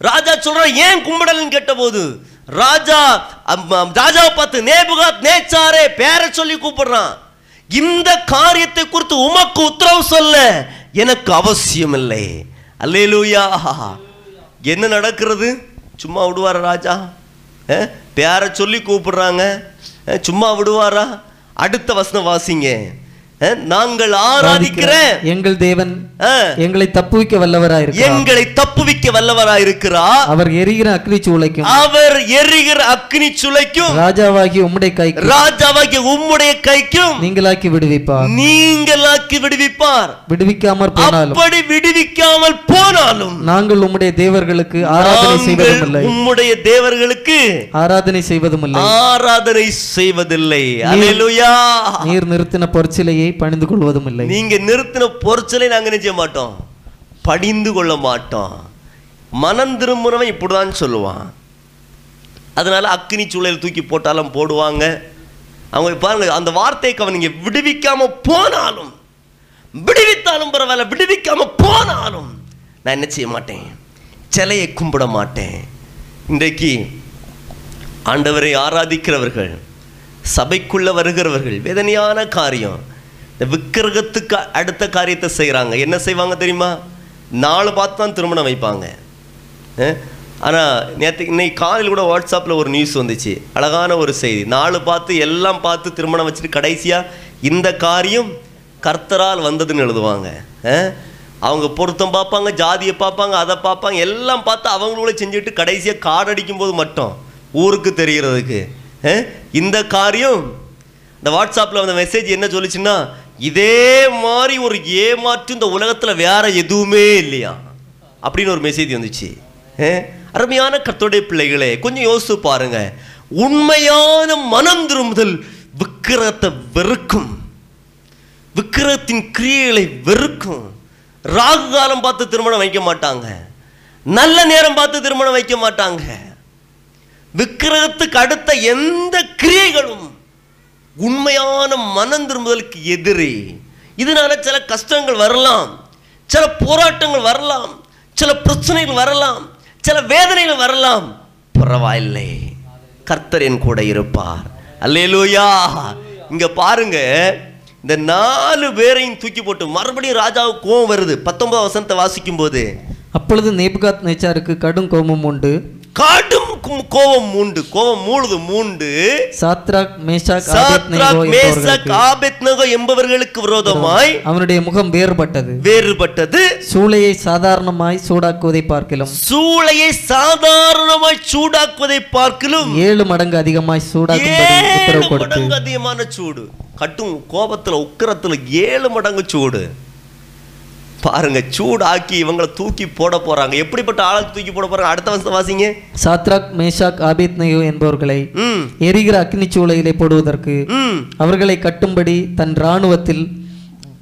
ராஜா சொல்கிறான் ஏன் கும்பிடலன்னு கேட்டபோது? ராஜா அம், ராஜாவை பார்த்து நேபுகாத் நேச்சாரே பேரை சொல்லி கூப்பிடுறான். இந்த காரியத்தை குறித்து உமக்கு உத்தரவு சொல்ல எனக்கு அவசியம் இல்லை அல்லேலூயா. என்ன நடக்கிறது? சும்மா விடுவாரா ராஜா? பேரை சொல்லி கூப்பிடுறாங்க. சும்மா விடுவாரா? அடுத்த வசனம் வாசிங்க. நாங்கள் ஆராதிக்கிற எங்கள் தேவன் எங்களை தப்புவிக்க வல்லவராயிருக்கிறார் எங்களை தப்புவிக்க வல்லவராயிருக்கிறார் அவர் எரிகிற அக்னி சூளைக்கும். அவர் எரிகிற அக்னி சுளைக்கும். ராஜாவாகி உம்முடைய கைக்கு ராஜாவாகிய உம்முடைய கைக்கும். நீங்களாக்கி விடுவிப்பார். நீங்களாக்கி விடுவிப்பார். விடுவிக்காமற் போனாலும். அப்படி விடுவிக்காமல் போனாலும். நாங்கள் உம்முடைய தேவர்களுக்கு ஆராதனை செய்வதும் இல்லை உம்முடைய தேவர்களுக்கு ஆராதனை செய்வதும் இல்லை ஆராதனை செய்வதில்லை. அல்லேலூயா நீர் நிறுத்தின பொற்சிலையை பணிந்து கொள்வதும் இல்லை. நீங்க நிறுத்தின பொருட்களை நாங்க நினைச்ச மாட்டோம்? படிந்து கொள்ள மாட்டோம். மனம் திரும்புறவன் இப்படிதான் சொல்லுவான். அதனால அக்னி சூழல் தூக்கி போட்டாலும் போடுவாங்க. அவங்க பாருங்க அந்த வார்த்தையை அவன் விடுவிக்காம போனாலும் விடுவித்தாலும் பரவாயில்ல விடுவிக்காம போனாலும் நான் என்ன செய்ய மாட்டேன்? சிலையை கும்பிட மாட்டேன். இன்றைக்கு ஆண்டவரை ஆராதிக்கிறவர்கள் சபைக்குள்ள வருகிறவர்கள் வேதனையான காரியம். இந்த விக்கிரகத்துக்கு அடுத்த காரியத்தை செய்கிறாங்க என்ன செய்வாங்க தெரியுமா? நாலு பார்த்து தான் திருமணம் வைப்பாங்க. ஆனால் நேற்று இன்னைக்கு காலையில் கூட வாட்ஸ்அப்பில் ஒரு நியூஸ் வந்துச்சு. அழகான ஒரு செய்தி. நாலு பார்த்து எல்லாம் பார்த்து திருமணம் வச்சுட்டு கடைசியாக இந்த காரியம் கர்த்தரால் வந்ததுன்னு எழுதுவாங்க. அவங்க பொருத்தம் பார்ப்பாங்க ஜாதியை பார்ப்பாங்க அதை பார்ப்பாங்க எல்லாம் பார்த்து அவங்களோட செஞ்சுட்டு கடைசியாக காடடிக்கும் போது மட்டும் ஊருக்கு தெரிகிறதுக்கு. இந்த காரியம் இந்த வாட்ஸ்அப்பில் வந்த மெசேஜ் என்ன சொல்லிச்சுன்னா இதே மாதிரி ஒரு ஏமாற்று இந்த உலகத்தில் வேற எதுவுமே இல்லையா? அப்படின்னு ஒரு மெசேஜ் வந்துச்சு. அருமையான கத்தோடைய பிள்ளைகளே கொஞ்சம் யோசித்து பாருங்க. உண்மையான மனம் திரும்புதல் விக்கிரகத்தை வெறுக்கும். விக்கிரகத்தின் கிரியைகளை வெறுக்கும். ராகு காலம் பார்த்து திருமணம் வைக்க மாட்டாங்க. நல்ல நேரம் பார்த்து திருமணம் வைக்க மாட்டாங்க. விக்கிரகத்துக்கு அடுத்த எந்த கிரியைகளும் உண்மையான மனம் திரும்புதலுக்கு எதிரி. இதனால சில கஷ்டங்கள் வரலாம். சில போராட்டங்கள் வரலாம். சில பிரச்சனைகள் வரலாம். சில வேதனைகள் வரலாம். பரவாயில்லை. கர்த்தர் என் கூட இருப்பார். அல்லேலூயா. இங்க பாருங்க. இந்த நாலு பேரையும் தூக்கி போட்டு மறுபடியும் ராஜாவுக்கு கோவம் வருது. பத்தொன்பதாம் வசனத்தை வாசிக்கும் போது அப்பொழுது நேபுகாத் நேச்சாருக்கு கடும் கோபம் உண்டு. கடும் கோபம் மூண்டு கோபம் மூழுது மூண்டு. Shadrach Meshach Shadrach, Abednego Meshach, என்பவர்களுக்கு விரோதமாய் அவனுடைய முகம் வேறுபட்டது. வேறுபட்டது. சூளையை சாதாரணமாய் சூடாக்குவதை பார்க்கிலும். சூளையை சாதாரணமாய் சூடாக்குவதை பார்க்கிலும். ஏழு மடங்கு அதிகமாய் சூடாக்கும்படி உத்தரவு கொடுத்து. மடங்கு அதிகமான சூடு. கட்டும் கோபத்துல உக்கிரத்துல ஏழு மடங்கு சூடு. பாருங்க சூடாக்கி இவங்களை தூக்கி போட போறாங்க. எப்படிப்பட்ட ஆளை தூக்கி போட போறாங்க? அடுத்த வருஷம் வாசிங்க. சாத்ராக் மேஷாக் ஆபேத்நேகோ என்பவர்களை ம். எரிகிற அக்னி சூளையிலே போடுவதற்கு அவர்களை கட்டும்படி தன் இராணுவத்தில்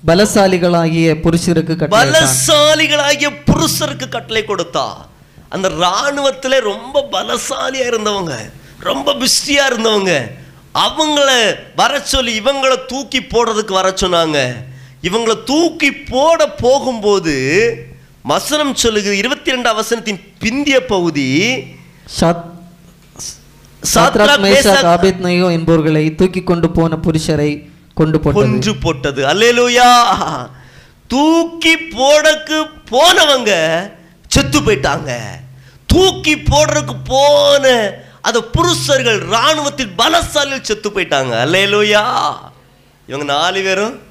பலசாலிகளாகிய புருஷருக்கு பலசாலிகளாகிய புருஷருக்கு கட்டளை கொடுத்தா. அந்த ராணுவத்துல ரொம்ப பலசாலியா இருந்தவங்க ரொம்ப பிஸ்டியா இருந்தவங்க அவங்கள வர சொல்லி இவங்கள தூக்கி போடுறதுக்கு வர சொன்னாங்க. இவங்கள தூக்கி போட போகும்போது வசனம் சொல்லுகிறது இருபத்தி ரெண்டாம் வசனத்தின் பிந்திய பகுதி என்பவர்களை தூக்கி கொண்டு போன புருஷரை கொண்டு கொன்று போட்டது. அல்லேலூயா. தூக்கி போடக்கு போனவங்க செத்து போயிட்டாங்க. தூக்கி போடுறதுக்கு போன அந்த புருஷர்கள் ராணுவத்தின் பலசாலிகள் செத்து போயிட்டாங்க. அல்லேலூயா. இவங்க நாலு பேரும்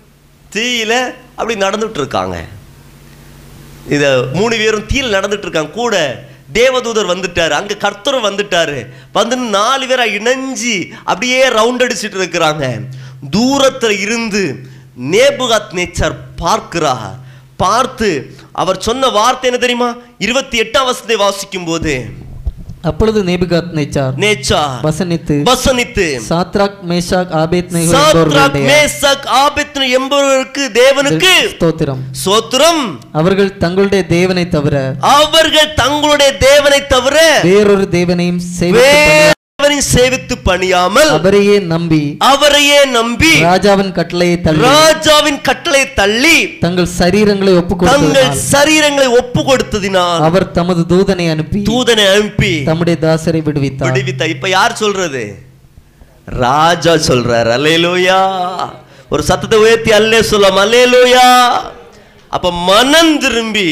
தீயில் அப்படி நடந்துட்டு இருக்காங்க இதை மூணு பேரும் தீயில் நடந்துட்டு இருக்காங்க கூட தேவதூதர் வந்துட்டார். அங்கே கர்த்தரும் வந்துட்டார். வந்து நாலு பேராக இணைஞ்சு அப்படியே ரவுண்ட் அடிச்சிட்டு இருக்கிறாங்க. தூரத்தில் இருந்து நேபுகாத் நேச்சர் பார்க்கிறா பார்த்து அவர் சொன்ன வார்த்தை என்ன தெரியுமா? இருபத்தி எட்டாம் வசனத்தை வாசிக்கும் போது அப்பொழுது நேபுகாத் நேச்சார். நேச்சார். வசனித்து. வசனித்து. Shadrach Meshach Abednego Shadrach Meshach ஆபேத்னு என்பவருக்கு தேவனுக்கு ஸ்தோத்திரம். சோத்திரம் அவர்கள் தங்களுடைய தேவனை தவிர அவர்கள் தங்களுடைய தேவனை தவிர வேறொரு தேவனையும் சேவித்து பணி- தேவனை சேவித்து பணியாமல் அவரையே நம்பி அவரையே நம்பி ராஜாவின் கட்டளையை தள்ளி ராஜாவின் கட்டளை தள்ளி தங்கள் சரீரங்களை ஒப்புக் தங்கள் சரீரங்களை ஒப்பு கொடுத்ததினால் அவர் தமது தூதனை அனுப்பி தூதனை அனுப்பி தம்முடைய தாசரை விடுவித்தார். விடுவித்த இப்ப யார் சொல்றது? ராஜா சொல்றார். அல்லேலூயா. ஒரு சத்தத்தை உயர்த்தி அல்லே சொல்லாம் அல்லேலூயா. அப்ப மனம் திரும்பி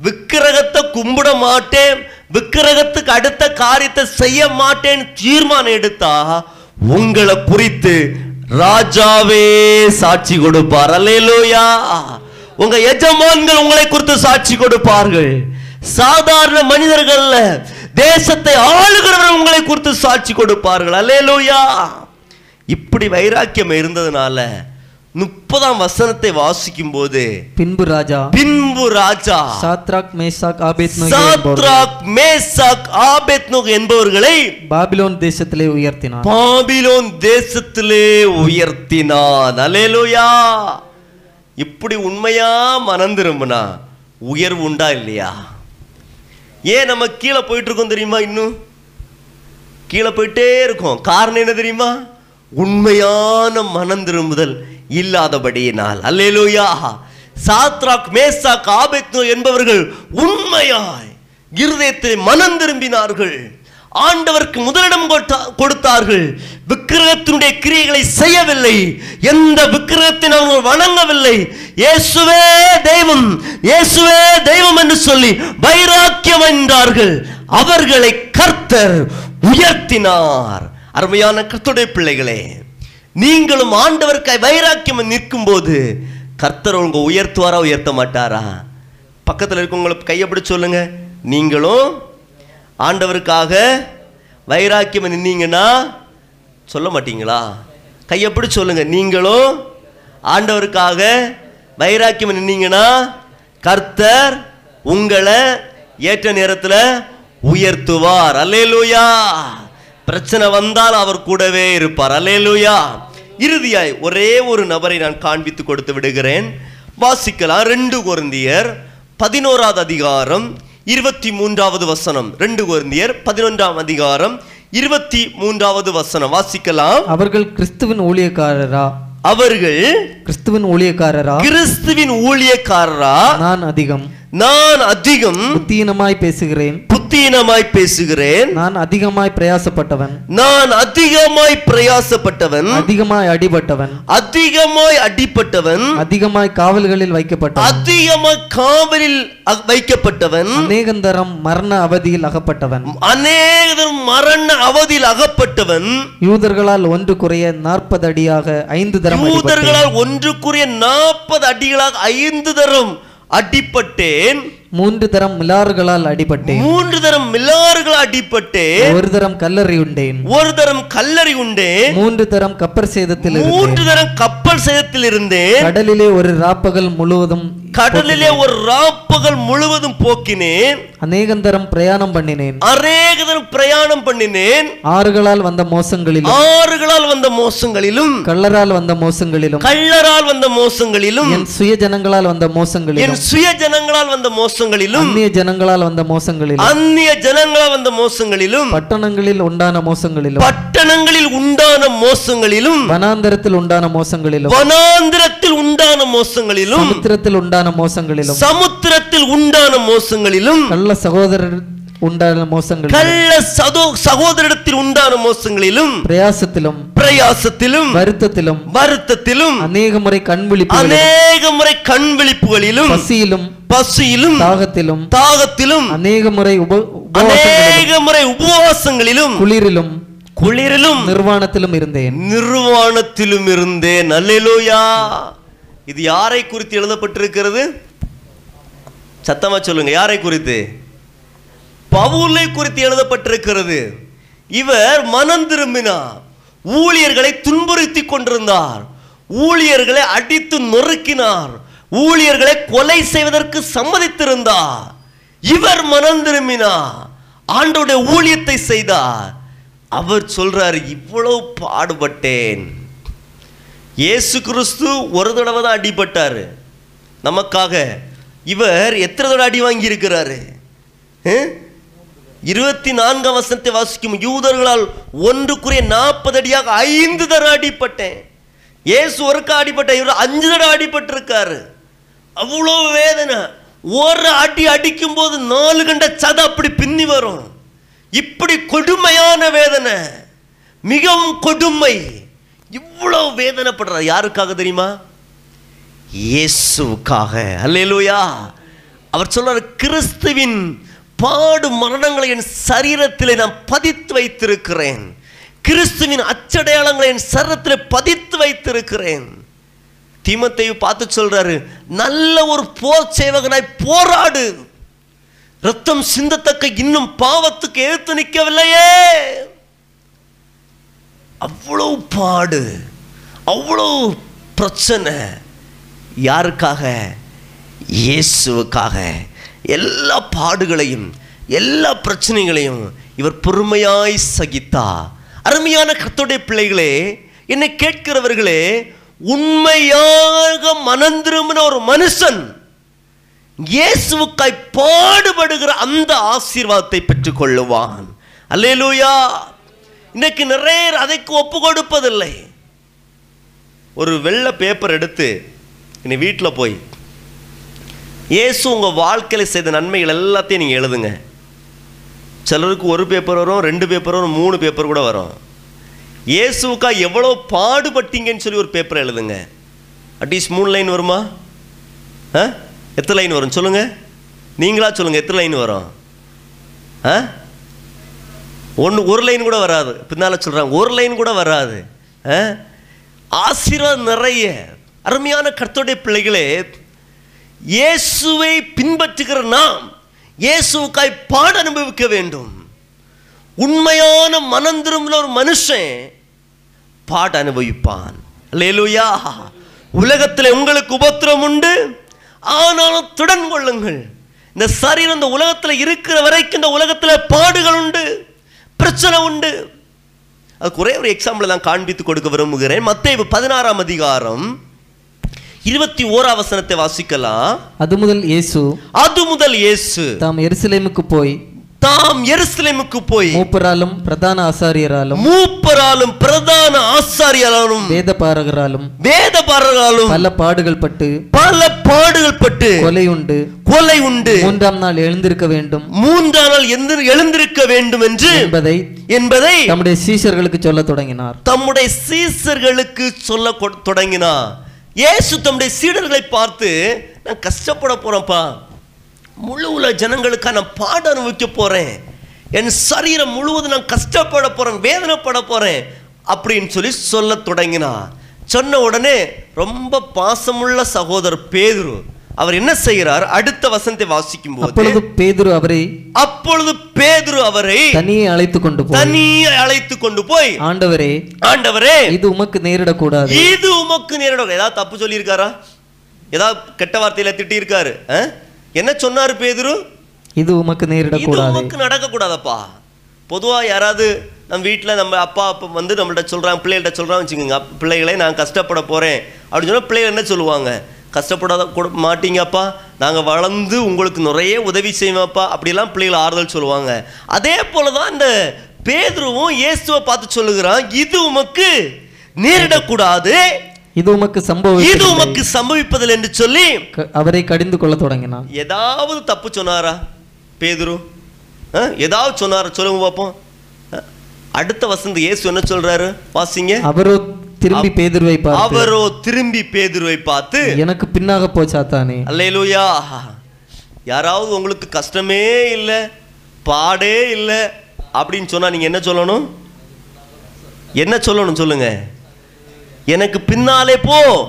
விக்கிரகத்தை கும்பிட மாட்டேன். விக்கிரகத்துக்கு அடுத்த காரியத்தை செய்ய மாட்டேன்னு தீர்மானம் எடுத்தா உங்களை குறித்து ராஜாவே சாட்சி கொடுப்பார். அல்லேலூயா. உங்க எஜமான்கள் உங்களை குறித்து சாட்சி கொடுப்பார்கள். சாதாரண மனிதர்கள் தேசத்தை ஆளுகிறவர்கள் உங்களை குறித்து சாட்சி கொடுப்பார்கள். அல்லேலூயா. இப்படி வைராக்கியம் இருந்ததுனால முப்பதாம் வசனத்தை வாசிக்கும் போது பின்பு ராஜா பின்பு ராஜா சாத்ராக் ஆபேத்நேகோ என்பவர்களை சாத்ராக் மேசாக் ஆபேத்னோக் என்பவர்களை பாபிலோன் தேசத்திலே உயர்த்தினார். பாபிலோன் தேசத்திலே உயர்த்தினான். அல்லேலூயா. இப்படி உண்மையா மனம் திரும்பினா உயர்வு உண்டா இல்லையா? ஏன் நம்ம கீழே போயிட்டு இருக்கோம் தெரியுமா இன்னும்? கீழே போயிட்டே இருக்கோம். காரணம் என்ன தெரியுமா? உண்மையான மனம் திரும்புதல் இல்லாதபடியினால். அல்லேலோயா. சாத்ராக் மேசாக் ஆபேத்னோ என்பவர்கள் உண்மையாய் இருதயத்தை மனம் திரும்பினார்கள். ஆண்டவருக்கு முதலிடம் கொடுத்தா- கொடுத்தார்கள். விக்கிரகத்தினுடைய கிரியைகளை செய்யவில்லை. எந்த விக்கிரகத்தை அவர்கள் வணங்கவில்லை. இயேசுவே தெய்வம் இயேசுவே தெய்வம் என்று சொல்லி வைராக்கியம் என்றார்கள் அவர்களை கர்த்தர் உயர்த்தினார். அருமையான கர்த்தருடைய பிள்ளைகளே நீங்களும் ஆண்டவருக்காய் வைராக்கியம் நிற்கும் போது கர்த்தர் உங்க உயர்த்துவாரா உயர்த்த மாட்டாரா? பக்கத்தில் இருக்கவங்களுக்கு கையப்படி சொல்லுங்க. நீங்களும் ஆண்டவருக்காக வைராக்கியம் நின்னீங்கன்னா சொல்ல மாட்டீங்களா? கையப்படி சொல்லுங்க. நீங்களும் ஆண்டவருக்காக வைராக்கியம் நின்னீங்கன்னா கர்த்தர் உங்களை ஏற்ற நேரத்தில் உயர்த்துவார். அல்லேலூயா! பிரச்சனை வந்தால் அவர் கூடவே இருப்பார். அல்லேலூயா. இறுதியாய் ஒரே ஒரு நபரை நான் காண்பித்து கொடுத்து விடுகிறேன். வாசிக்கலாம். ரெண்டு கொரிந்தியர் பதினோராவது அதிகாரம் இருபத்தி மூன்றாவது வசனம். ரெண்டு கொரிந்தியர் பதினொன்றாம் அதிகாரம் இருபத்தி மூன்றாவது வசனம். வாசிக்கலாம். அவர்கள் கிறிஸ்துவின் ஊழியக்காரரா? அவர்கள் கிறிஸ்துவின் ஊழியக்காரரா? கிறிஸ்துவின் ஊழியக்காரரா? நான் அதிகம். நான் அதிகம் புத்தீனமாய் பேசுகிறேன். புத்தீனமாய் பேசுகிறேன். நான் அதிகமாய் பிரயாசப்பட்டவன். நான் அதிகமாய் பிரயாசப்பட்டவன். அதிகமாய் அடிபட்டவன். அதிகமாய் அடிப்பட்டவன் அதிகமாய் காவல்களில் வைக்கப்பட்டவன். அதிகமாய் காவலில் வைக்கப்பட்டவன். அநேகந்தரம் மரண அவதியில் அகப்பட்டவன். அநேகரும் மரண அவதியில் அகப்பட்டவன். யூதர்களால் ஒன்று குறைய நாற்பது அடியாக ஐந்து தரம். யூதர்களால் ஒன்றுக்குரிய நாற்பது அடிகளாக ஐந்து தரம் அடிப்பட்டேன் மூன்று தரம் மிலாறுகளால் அடிபட்டேன். மூன்று தரம் மில்லாறுகள் அடிப்பட்டேன் ஒரு தரம் கல்லறி உண்டேன். ஒரு தரம் கல்லறி உண்டேன். மூன்று தரம் கப்பர் சேதத்தில் மூன்று தரம் கப்பல் சேதத்தில் இருந்தேன். கடலிலே ஒரு ராப்பகல் முழுவதும் கடலிலே ஒரு ராப்பகல் முழுவதும் போக்கினேன். அநேகந்தரம் பிரயாணம் பண்ணினேன். அநேக தரம் பிரயாணம் பண்ணினேன். ஆறுகளால் வந்த மோசங்களிலும் ஆறுகளால் வந்த மோசங்களிலும் கள்ளரால் வந்த மோசங்களிலும் கள்ளரால் வந்த மோசங்களிலும் என் சுய ஜனங்களால் வந்த என் மோசங்களிலும் சுய ஜனங்களால் வந்த மோசங்களிலும் அந்நிய ஜனங்களால் வந்த மோசங்களிலும் அந்நிய ஜனங்களால் வந்த மோசங்களிலும் பட்டணங்களில் உண்டான மோசங்களிலும் பட்டணங்களில் உண்டான மோசங்களிலும் வனாந்தரத்தில் உண்டான மோசங்களிலும் வனாந்திரத்தில் உண்டான மோசங்களிலும் சமுத்திரத்தில் உண்டான மோசங்களிலும் சமுத்திரத்தில் உண்டான மோசங்களிலும் கள்ள சகோதரர் உண்டான மோசங்களிலும் கள்ள சதோ சகோதரிடத்தில் உண்டான மோசங்களிலும் பிரயாசத்திலும் பிரயாசத்திலும் வருத்தத்திலும் வருத்தத்திலும் அநேக முறை கண்விழிப்பு அநேக முறை கண் விழிப்புகளிலும் பசியிலும் பசியிலும் தாகத்திலும் தாகத்திலும் அநேக முறை அநேக முறை உபவாசங்களிலும் குளிரிலும் குளிரிலும் நிர்வாணத்திலும் இருந்தேன். நிர்வாணத்திலும் இருந்தேன். அல்லேலூயா. இது யாரை குறித்து எழுதப்பட்டிருக்கிறது? சத்தமா சொல்லுங்க யாரை குறித்து? பவுலை குறித்து எழுதப்பட்டிருக்கிறது. இவர் மனம் திரும்பினார். ஊழியர்களை துன்புறுத்தி கொண்டிருந்தார். ஊழியர்களை அடித்து நொறுக்கினார். ஊழியர்களை கொலை செய்வதற்கு சம்மதித்திருந்தார். இவர் மனம் திரும்பினார். ஆண்டோடைய ஊழியத்தை செய்தார். அவர் சொல்றார் இவ்வளவு பாடுபட்டேன். இயேசு கிறிஸ்து ஒரு தடவை தான் அடிபட்டார். நமக்காக. இவர் எத்தனை தடவை அடி வாங்கியிருக்கிறாரு? இருபத்தி நான்காம் வசனத்தை வாசிக்கும் யூதர்களால் ஒன்றுக்குரிய நாற்பது அடியாக ஐந்து தடவை அடிப்பட்டேன் இயேசு ஒருக்கா அடிப்பட்ட இவர் அஞ்சு தடவை அடிபட்டிருக்காரு. அவ்வளோ வேதனை. ஒரு அடி அடிக்கும் போது நாலு கண்ட சதை அப்படி பின்னி வரும். இப்படி கொடுமையான வேதனை. மிகவும் கொடுமை. இவ்வளவு வேதனைப்படுறார். யாருக்காக தெரியுமா? இயேசுக்காக அல்லேலூயா. அவர் சொல்றார் கிறிஸ்துவின் பாடு மரணங்களை என் சரீரத்தில் நான் பதித்து வைத்திருக்கிறேன். கிறிஸ்துவின் அச்சடையாளங்களை என் சரீரத்தில் பதித்து வைத்திருக்கிறேன். தீமத்தையும் பார்த்து சொல்றாரு நல்ல ஒரு போர் சேவகனாய் போராடு. ரத்தம் சிந்தத்தக்க இன்னும் பாவத்துக்கு எழுத்து நிற்கவில்லையே. அவ்வளோ பாடு அவ்வளோ பிரச்சனை. யாருக்காக? இயேசுவுக்காக. எல்லா பாடுகளையும் எல்லா பிரச்சனைகளையும் இவர் பொறுமையாய் சகித்தா. அருமையான கர்த்தருடைய பிள்ளைகளே என்னை கேட்கிறவர்களே உண்மையாக மனந்திரும்பின ஒரு மனுஷன் இயேசுவுக்காய் பாடுபடுகிற அந்த ஆசீர்வாதத்தை பெற்றுக்கொள்ளுவான். அல்லேலூயா! இன்னைக்கு நிறைய அதைக்கு ஒப்பு கொடுப்பதில்லை. ஒரு வெள்ளை பேப்பர் எடுத்து இனி வீட்டில் போய் இயேசு உங்கள் வாழ்க்கையில் செய்த நன்மைகள் எல்லாத்தையும் நீங்கள் எழுதுங்க. சிலருக்கு ஒரு பேப்பர் வரும் ரெண்டு பேப்பர் வரும் மூணு பேப்பர் கூட வரும். இயேசுக்கா எவ்வளோ பாடுபட்டீங்கன்னு சொல்லி ஒரு பேப்பர் எழுதுங்க. அட்லீஸ்ட் மூணு லைன் வருமா? ஆ? எத்தனை லைன் வரும்? சொல்லுங்கள் நீங்களா சொல்லுங்கள் எத்தனை லைன் வரும்? ஆ? ஒன்று ஒரு லைன் கூட வராது. பின்னால் சொல்கிறாங்க ஒரு லைன் கூட வராது. ஆ? ஆசீர்வாதம் நிறைய. அருமையான கர்த்தருடைய பிள்ளைகளே இயேசுவை பின்பற்றுகிற நாம் இயேசுவுக்காய் பாட அனுபவிக்க வேண்டும். உண்மையான மனம் திரும்பின ஒரு மனுஷன் பாட அனுபவிப்பான். அல்லேலூயா. உலகத்தில் உங்களுக்கு உபத்திரம் உண்டு. ஆனாலும் துடன் கொள்ளுங்கள். இந்த சரீரம் இந்த உலகத்தில் இருக்கிற வரைக்கும் இந்த உலகத்தில் பாடுகள் உண்டு. பிரச்சனை உண்டு. அதுக்கு ஒரே ஒரு எக்ஸாம்பிள் தான் காண்பித்து கொடுக்க விரும்புகிறேன். மத்தேயு பதினாறாம் அதிகாரம் இருபத்தி ஓராம் வசனத்தை வாசிக்கலாம். அது முதல் இயேசு. அது முதல் இயேசு. தாம் எருசலேமுக்கு போய் தாம் எருசலேமுக்கு போய் மூப்பராலும் பிரதான ஆசாரியராலும் மூப்பராலும் பிரதான ஆசாரியராலும் வேத பாரகராலும் வேதபாரராலும் பல பாடுகள் பட்டு பல பாடுகள் பட்டு கொலை உண்டு. கொலை உண்டு. மூன்றாம் நாள் எழுந்திருக்க வேண்டும். மூன்றாம் நாள் எந்திர- எழுந்திருக்க வேண்டும் என்று என்பதை என்பதை தம்முடைய சீஷர்களுக்கு சொல்லத் தொடங்கினார். தம்முடைய சீசர்களுக்கு சொல்ல தொடங்கினார். இயேசு தம்முடைய சீடர்களை பார்த்து நான் கஷ்டப்பட போறேன்ப்பா. முழு உலக ஜனங்களுக்கா நான் பாட அனுபவிக்க போறேன். என் சரீரம் முழுவதும் நான் கஷ்டப்பட போறேன் வேதனைப்பட போறேன் அப்படின்னு சொல்லி சொல்ல தொடங்கினா. சொன்ன உடனே ரொம்ப பாசமுள்ள சகோதரர் பேதுரு அவர் என்ன செய்கிறார்? அடுத்த வசனத்தை வாசிக்கும் போது அப்பொழுது பேதுரு அவரை அப்பொழுது பேதுரு அவரை தனியே அழைத்து கொண்டு போய் தனியே அழைத்து கொண்டு போய் ஆண்டவரே ஆண்டவரே இது உமக்கு நேரிடக்கூடாது. இது உமக்கு நேரிடும் ஏதாவது தப்பு சொல்லியிருக்காரா? ஏதாவது கெட்ட வார்த்தையில திட்டி இருக்காரு என்ன சொன்னாரு பேதுரு? இது உமக்கு இது நேரிடக்கூடாது உமக்கு நடக்கக்கூடாதப்பா. பொதுவா யாராவது நம்ம வீட்டில் நம்ம அப்பா அப்பா வந்து நம்மள்ட்ட சொல்றாங்க பிள்ளைகள்ட்ட சொல்றாங்க வச்சுக்கோங்க. "அப்- பிள்ளைகளே நான் கஷ்டப்பட போறேன். அப்படின்னு சொன்னா பிள்ளைகள் என்ன சொல்லுவாங்க? கஷ்டப்படாத கூட மாட்டீங்கப்பா. நாங்கள் வளர்ந்து உங்களுக்கு நிறைய உதவி செய்வோம்ப்பா. அப்படிலாம் பிள்ளைகள் ஆறுதல் சொல்லுவாங்க. அதே போல தான் இந்த பேதுருவும் இயேசுவை பார்த்து சொல்லுகிறான் இது உமக்கு நேரிடக்கூடாது இது உமக்கு இது சம்பவம் உமக்கு சம்பவிப்பதில் என்று சொல்லி அவரை கடிந்து கொள்ள தொடங்கினார் ஏதாவது தப்பு சொன்னாரா பேதுரு? ஏதாவது சொன்னாரா? சொல்லுங்க பார்ப்போம்? அடுத்த வசந்த இயேசு என்ன சொல்றாரு? வாசிங்க. அவரோ திரும்பி பேதுருவை பார்த்து அவரோ திரும்பி பேதுருவை பார்த்து எனக்கு பின்னாக போ சாத்தானே. அல்லேலூயா. யாராவது உங்களுக்கு கஷ்டமே இல்லை பாடே இல்லை அப்படின்னு சொன்னா நீங்க என்ன சொல்லணும்? என்ன சொல்லணும் சொல்லுங்க. எனக்கு பின்னாலே போ.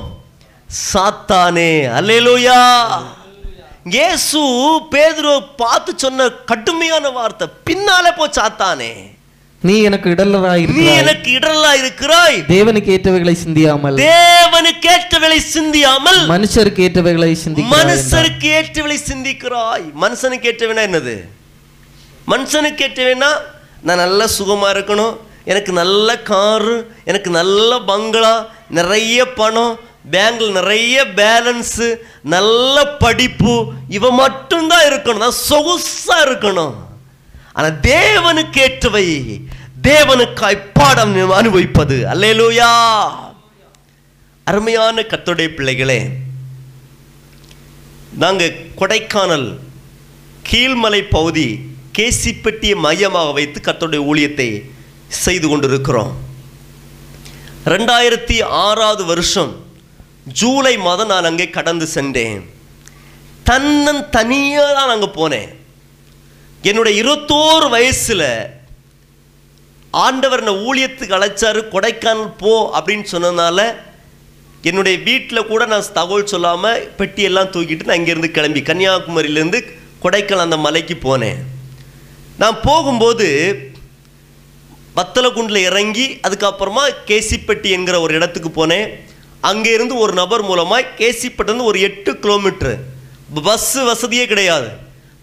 சாத்தானே அல்லேலூயா. இயேசு பேதுருவை பார்த்து சொன்ன கடுமையான வார்த்தை பின்னாலே போ சாத்தானே. நீ எனக்கு நீ இடலராயிருக்கிறாய் எனக்கு இடரலா இருக்கிறாய். தேவனுக்கு ஏற்றவைகளை சிந்தியாமல். தேவனுக்கு ஏற்றவளை சிந்தியாமல். மனுஷருக்கு ஏற்றவைகளை என்றார். மனுஷருக்கு ஏற்றவளை சிந்திக்கிறாய். மனுஷனுக்கு ஏற்றவனா என்னது? மனுஷனுக்கு ஏற்றவனா நான் நல்ல சுகமா இருக்கணும். எனக்கு நல்ல காரு எனக்கு நல்ல பங்களா நிறைய பணம் பேங்கில் நிறைய பேலன்ஸு நல்ல படிப்பு இவன் மட்டும்தான் இருக்கணும். நான் சொகுசாக இருக்கணும். ஆனால் தேவனுக்கு ஏற்றவை. தேவனுக்காய் பாடம் அனுபவிப்பது. அல்லேலூயா. அருமையான கர்த்தருடைய பிள்ளைகளே நாங்கள் கொடைக்கானல் கீழ்மலை பகுதி கேசிப்பட்டியை மையமாக வைத்து கத்தோடைய ஊழியத்தை செய்து கொண்டிருக்கிறோம். ரெண்டாயிரத்தி ஆறாவது வருஷம் ஜூலை மாதம் நான் அங்கே கடந்து சென்றேன். தன்னன் தனியாக தான் அங்கே போனேன். என்னுடைய இருபத்தோரு வயசில் ஆண்டவர் என்னை ஊழியத்துக்கு அழைச்சாரு கொடைக்கானல் போ அப்படின்னு சொன்னதுனால என்னுடைய வீட்டில் கூட நான் தகவல் சொல்லாமல் பெட்டியெல்லாம் தூக்கிட்டு நான் இங்கேருந்து கிளம்பி கன்னியாகுமரியிலேருந்து கொடைக்கானல் அந்த மலைக்கு போனேன். நான் போகும்போது வத்தலகுண்டில் இறங்கி அதுக்கப்புறமா கேசிப்பட்டி என்கிற ஒரு இடத்துக்கு போனேன். அங்கேருந்து ஒரு நபர் மூலமாக கேசிப்பட்டிலேருந்து ஒரு எட்டு கிலோமீட்ரு பஸ்ஸு வசதியே கிடையாது.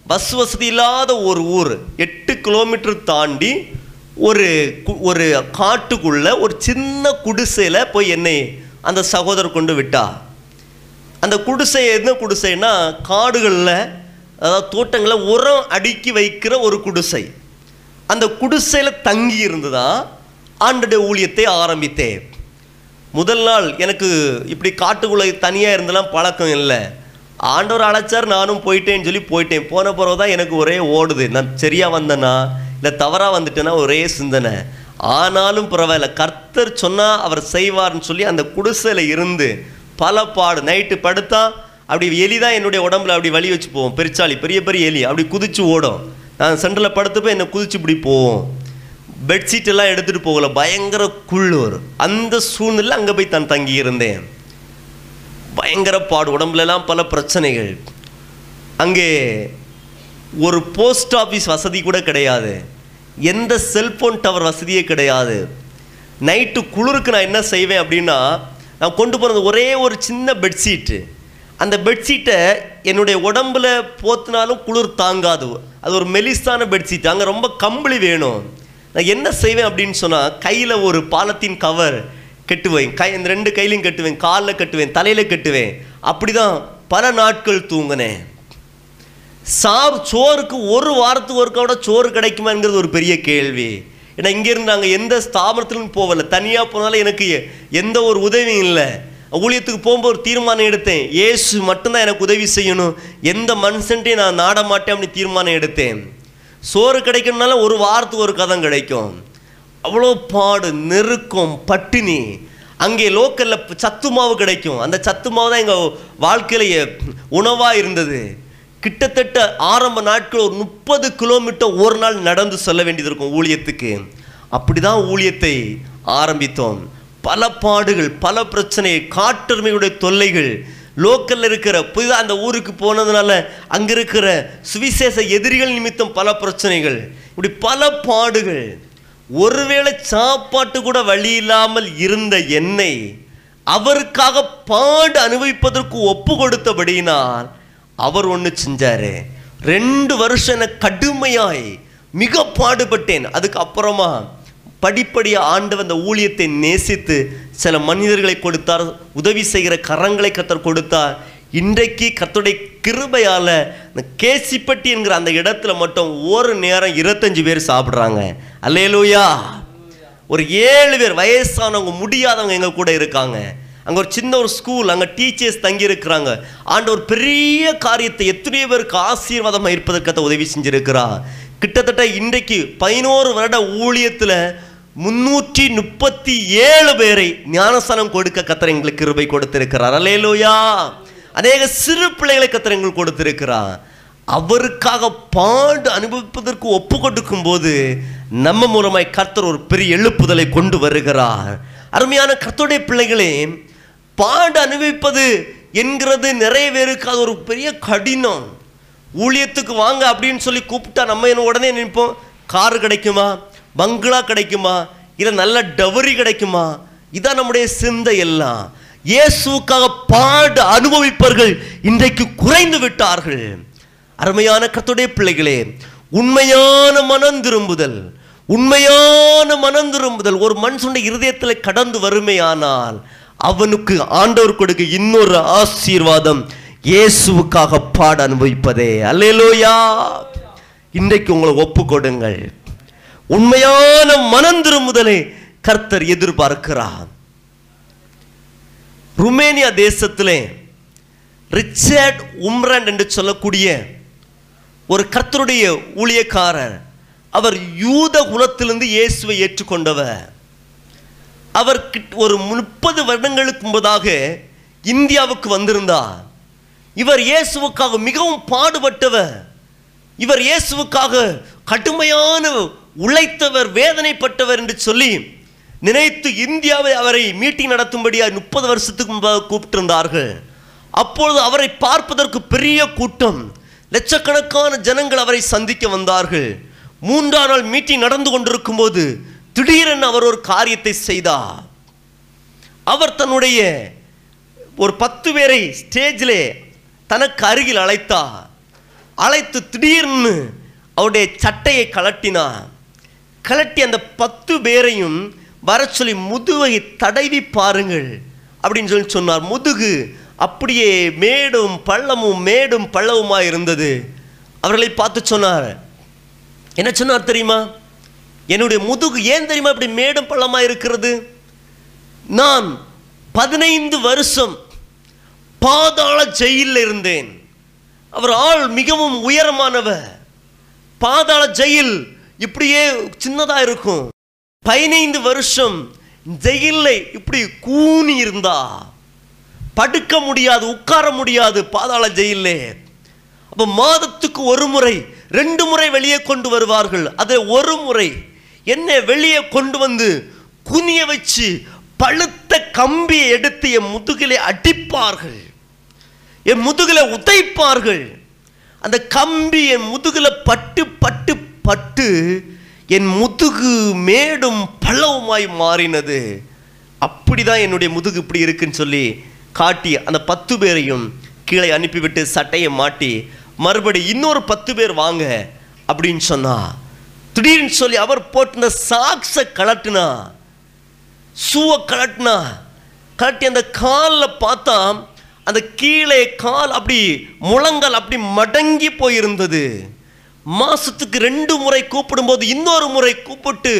பஸ் வசதி இல்லாத ஒரு ஊர். எட்டு கிலோமீட்டர் தாண்டி ஒரு கு- ஒரு காட்டுக்குள்ளே ஒரு சின்ன குடிசையில் போய் என்னை அந்த சகோதரர் கொண்டு விட்டா. அந்த குடிசை என்ன குடிசைன்னா காடுகளில் அதாவது தோட்டங்களில் உரம் அடுக்கி வைக்கிற ஒரு குடிசை. அந்த குடிசையில் தங்கி இருந்துதான் ஆண்டுடைய ஊழியத்தை ஆரம்பித்தேன். முதல் நாள் எனக்கு இப்படி காட்டுக்குள்ளே தனியாக இருந்தெல்லாம் பழக்கம் இல்லை. ஆண்டவர் அழைச்சார் நானும் போயிட்டேன்னு சொல்லி போயிட்டேன். போன பிறகு தான் எனக்கு ஒரே ஓடுது. நான் சரியாக வந்தேன்னா இல்லை தவறாக வந்துட்டேன்னா ஒரே சிந்தனை. ஆனாலும் பரவாயில்ல. கர்த்தர் சொன்னால் அவர் செய்வார்னு சொல்லி அந்த குடிசையில் இருந்து பல பாடு. நைட்டு படுத்தா அப்படி எலி தான் என்னுடைய உடம்புல அப்படி வழி வச்சு போவோம் பெருச்சாளி பெரிய பெரிய எலி. அப்படி குதிச்சு ஓடும். சென்டரில் படுத்தப்போ என்னை குதிச்சு இப்படி போவோம் பெட்ஷீட் எல்லாம் போகல. பயங்கர குளிர் அந்த சூழ்நிலை அங்கே போய் தான் தங்கி இருந்தேன் பயங்கர பாடு. உடம்புலலாம் பல பிரச்சனைகள். அங்கே ஒரு போஸ்ட் ஆஃபீஸ் வசதி கூட கிடையாது. எந்த செல்ஃபோன் டவர் வசதியே கிடையாது. நைட்டு குளிருக்கு நான் என்ன செய்வேன் அப்படின்னா நான் கொண்டு போகிறது ஒரே ஒரு சின்ன பெட்ஷீட்டு அந்த பெட்ஷீட்டை என்னுடைய உடம்புல போத்தினாலும் குளிர் தாங்காது. அது ஒரு மெலிசான பெட்ஷீட் அங்கே ரொம்ப கம்பளி வேணும். நான் என்ன செய்வேன் அப்படின்னு சொன்னால் கையில் ஒரு பாலத்தின் கவர் கட்டுவேன். கை இந்த ரெண்டு கையிலையும் கட்டுவேன். காலில் கட்டுவேன். தலையில் கட்டுவேன். அப்படி தான் பல நாட்கள் தூங்கினேன். சார் சோறுக்கு ஒரு வாரத்துக்கு ஒருக்கா கூட சோறு கிடைக்குமாங்கிறது ஒரு பெரிய கேள்வி. ஏன்னா இங்கேருந்து நாங்கள் எந்த ஸ்தாபனத்திலும் போகலை. தனியாக போனாலும் எனக்கு எந்த ஒரு உதவியும் இல்லை. ஊழியத்துக்கு போகும்போது ஒரு தீர்மானம் எடுத்தேன். ஏசு மட்டும்தான் எனக்கு உதவி செய்யணும். எந்த மனுஷன்ட்டையும் நான் நாட மாட்டேன் அப்படின்னு தீர்மானம் எடுத்தேன். சோறு கிடைக்கணும்னால ஒரு வாரத்துக்கு ஒரு கதம் கிடைக்கும். அவ்வளோ பாடு நெருக்கம் பட்டினி. அங்கே லோக்கலில் சத்து மாவு கிடைக்கும். அந்த சத்து மாவு தான் எங்கள் வாழ்க்கையிலேயே உணவாக இருந்தது. கிட்டத்தட்ட ஆரம்ப நாட்கள் ஒரு முப்பது கிலோமீட்டர் ஒரு நாள் நடந்து செல்ல வேண்டியது இருக்கும் ஊழியத்துக்கு. அப்படி தான் ஊழியத்தை ஆரம்பித்தோம். பல பாடுகள் பல பிரச்சனை காட்டெருமையுடைய தொல்லைகள். லோக்கலில் இருக்கிற புதிதாக அந்த ஊருக்கு போனதுனால அங்கே இருக்கிற சுவிசேஷ எதிரிகள் நிமித்தம் பல பிரச்சனைகள். இப்படி பல பாடுகள். ஒருவேளை சாப்பாட்டு கூட வழி இல்லாமல் இருந்த என்னை அவருக்காக பாடு அனுபவிப்பதற்கு ஒப்பு கொடுத்தபடியினால் அவர் ஒன்று செஞ்சார். ரெண்டு வருஷம் என கடுமையாய் மிக பாடுபட்டேன். அதுக்கு அப்புறமா படிப்படியாக ஆண்டவர் அந்த ஊழியத்தை நேசித்து சில மனிதர்களை கொடுத்தார் உதவி செய்கிற கரங்களை கத்தர் கொடுத்தார். இன்றைக்கு கத்துடைய கிருபையால் இந்த கேசிப்பட்டி என்கிற அந்த இடத்துல மட்டும் ஒரு நேரம் இருபத்தஞ்சு பேர் சாப்பிட்றாங்க. அல்லேலூயா. ஒரு ஏழு பேர் வயசானவங்க முடியாதவங்க எங்கள் கூட இருக்காங்க. அங்கே ஒரு சின்ன ஒரு ஸ்கூல் அங்கே டீச்சர்ஸ் தங்கி இருக்கிறாங்க ஒரு பெரிய காரியத்தை எத்தனையோ பேருக்கு ஆசீர்வாதமாக இருப்பதற்காக உதவி செஞ்சுருக்கிறா கிட்டத்தட்ட இன்றைக்கு பதினோரு வருட ஊழியத்தில் முன்னூற்றி முப்பத்தி ஏழு பேரை ஞானஸ்தானம் கொடுக்க கத்தர் எங்களுக்கு கிருபை கொடுத்திருக்கிறார். அல்லேலூயா. அநேக சிறு பிள்ளைகளை கத்தர் எங்களுக்கு கொடுத்திருக்கிறார். அவருக்காக பாடு அனுபவிப்பதற்கு ஒப்பு கொடுக்கும் போது நம்ம மூலமாய் கர்த்தர் ஒரு பெரிய எழுப்புதலை கொண்டு வருகிறார். அருமையான கர்த்தருடைய பிள்ளைகளே பாடு அனுபவிப்பது என்கிறது நிறைய பேருக்கு அது ஒரு பெரிய கடினம். ஊழியத்துக்கு வாங்க அப்படின்னு சொல்லி கூப்பிட்டா நம்ம என்ன உடனே நினைப்போம்? காரு கிடைக்குமா? பங்களா கிடைக்குமா? இல்லை நல்ல டவரி கிடைக்குமா? இதான் நம்முடைய சிந்தை எல்லாம். இயேசுவுக்காக பாடு அனுபவிப்பவர்கள் இன்றைக்கு குறைந்து விட்டார்கள். அருமையான கத்துடைய பிள்ளைகளே உண்மையான மனம் திரும்புதல் உண்மையான மனம் திரும்புதல். ஒரு மனுஷனுடைய இருதயத்தில் கடந்து வருமையானால் அவனுக்கு ஆண்டவர் கொடுக்க இன்னொரு ஆசீர்வாதம் இயேசுவுக்காக பாட அனுபவிப்பதே. அல்லேலோயா. இன்றைக்கு உங்களை ஒப்பு கொடுங்கள் உண்மையான மனந்திரு திரும்புதலை கர்த்தர் எதிர்பார்க்கிறார். ருமேனியா தேசத்திலே ரிச்சர்ட் உம்ரன் என்று சொல்லக்கூடிய ஒரு கர்த்தருடைய ஊழியக்காரர் அவர் யூத குலத்திலிருந்து இயேசுவை ஏற்றுக்கொண்டவர். அவர் ஒரு முப்பது வருடங்களுக்கு முன்பதாக இந்தியாவுக்கு வந்திருந்தார். இவர் இயேசுவுக்காக மிகவும் பாடுபட்டவர். இவர் இயேசுவுக்காக கடுமையான உழைத்தவர் வேதனைப்பட்டவர் என்று சொல்லி நினைத்து இந்தியாவை அவரை மீட்டிங் நடத்தும்படியாக முப்பது வருஷத்துக்கு முன்பாக கூப்பிட்டிருந்தார்கள். அப்பொழுது அவரை பார்ப்பதற்கு பெரிய கூட்டம் லட்சக்கணக்கான ஜனங்கள் அவரை சந்திக்க வந்தார்கள். மூன்றாம் நாள் மீட்டிங் நடந்து கொண்டிருக்கும் போது திடீரென அவர் ஒரு காரியத்தை செய்தார். அவர் தன்னுடைய ஒரு பத்து பேரை ஸ்டேஜிலே தனக்கு அருகில் அழைத்தார். அழைத்து திடீர்னு அவருடைய சட்டையை கலட்டினார் கலட்டி அந்த பத்து பேரையும் வர சொல்லி முதுவை தடவி பாருங்கள் அப்படின்னு சொல்லி சொன்னார். முதுகு அப்படியே மேடும் பள்ளமும் மேடும் பள்ளவுமாக இருந்தது. அவர்களை பார்த்து சொன்னார். என்ன சொன்னார் தெரியுமா? என்னுடைய முதுகு ஏன் தெரியுமா இப்படி மேடும் பள்ளமாக இருக்கிறது? நான் பதினைந்து வருஷம் பாதாள ஜெயிலில் இருந்தேன். அவர் ஆள் மிகவும் உயரமானவர். பாதாள ஜெயில் இப்படியே சின்னதாக இருக்கும். பதினைந்து வருஷம் ஜெயிலில் இப்படி கூணி இருந்தா. படுக்க முடியாது உட்கார முடியாது பாதாள ஜெயிலே அப்போ மாதத்துக்கு ஒரு முறை ரெண்டு முறை வெளியே கொண்டு வருவார்கள். அதை ஒரு முறை என்னை வெளியே கொண்டு வந்து குனிய வச்சு பழுத்த கம்பியை எடுத்து என் முதுகிலே அடிப்பார்கள். என் முதுகில உதைப்பார்கள். அந்த கம்பி என் முதுகில பட்டு பட்டு பட்டு என் முதுகு மேடும் பள்ளவுமாய் மாறினது. அப்படிதான் என்னுடைய முதுகு இப்படி இருக்குன்னு சொல்லி காட்டி அந்த பத்து பேரையும் கீழே அனுப்பிவிட்டு சட்டையை மாட்டி மறுபடி இன்னொரு பத்து பேர் வாங்க அப்படின்னு சொன்னா. திடீர்னு சொல்லி அவர் போட்டிருந்த சாக்ஸை கலட்டினா சூவை கலட்டினா கலட்டி அந்த காலில் பார்த்தா அந்த கீழே கால் அப்படி முழங்கால் அப்படி மடங்கி போயிருந்தது. மாசத்துக்கு ரெண்டு முறை கூப்பிடும்போது இன்னொரு முறை கூப்பிட்டு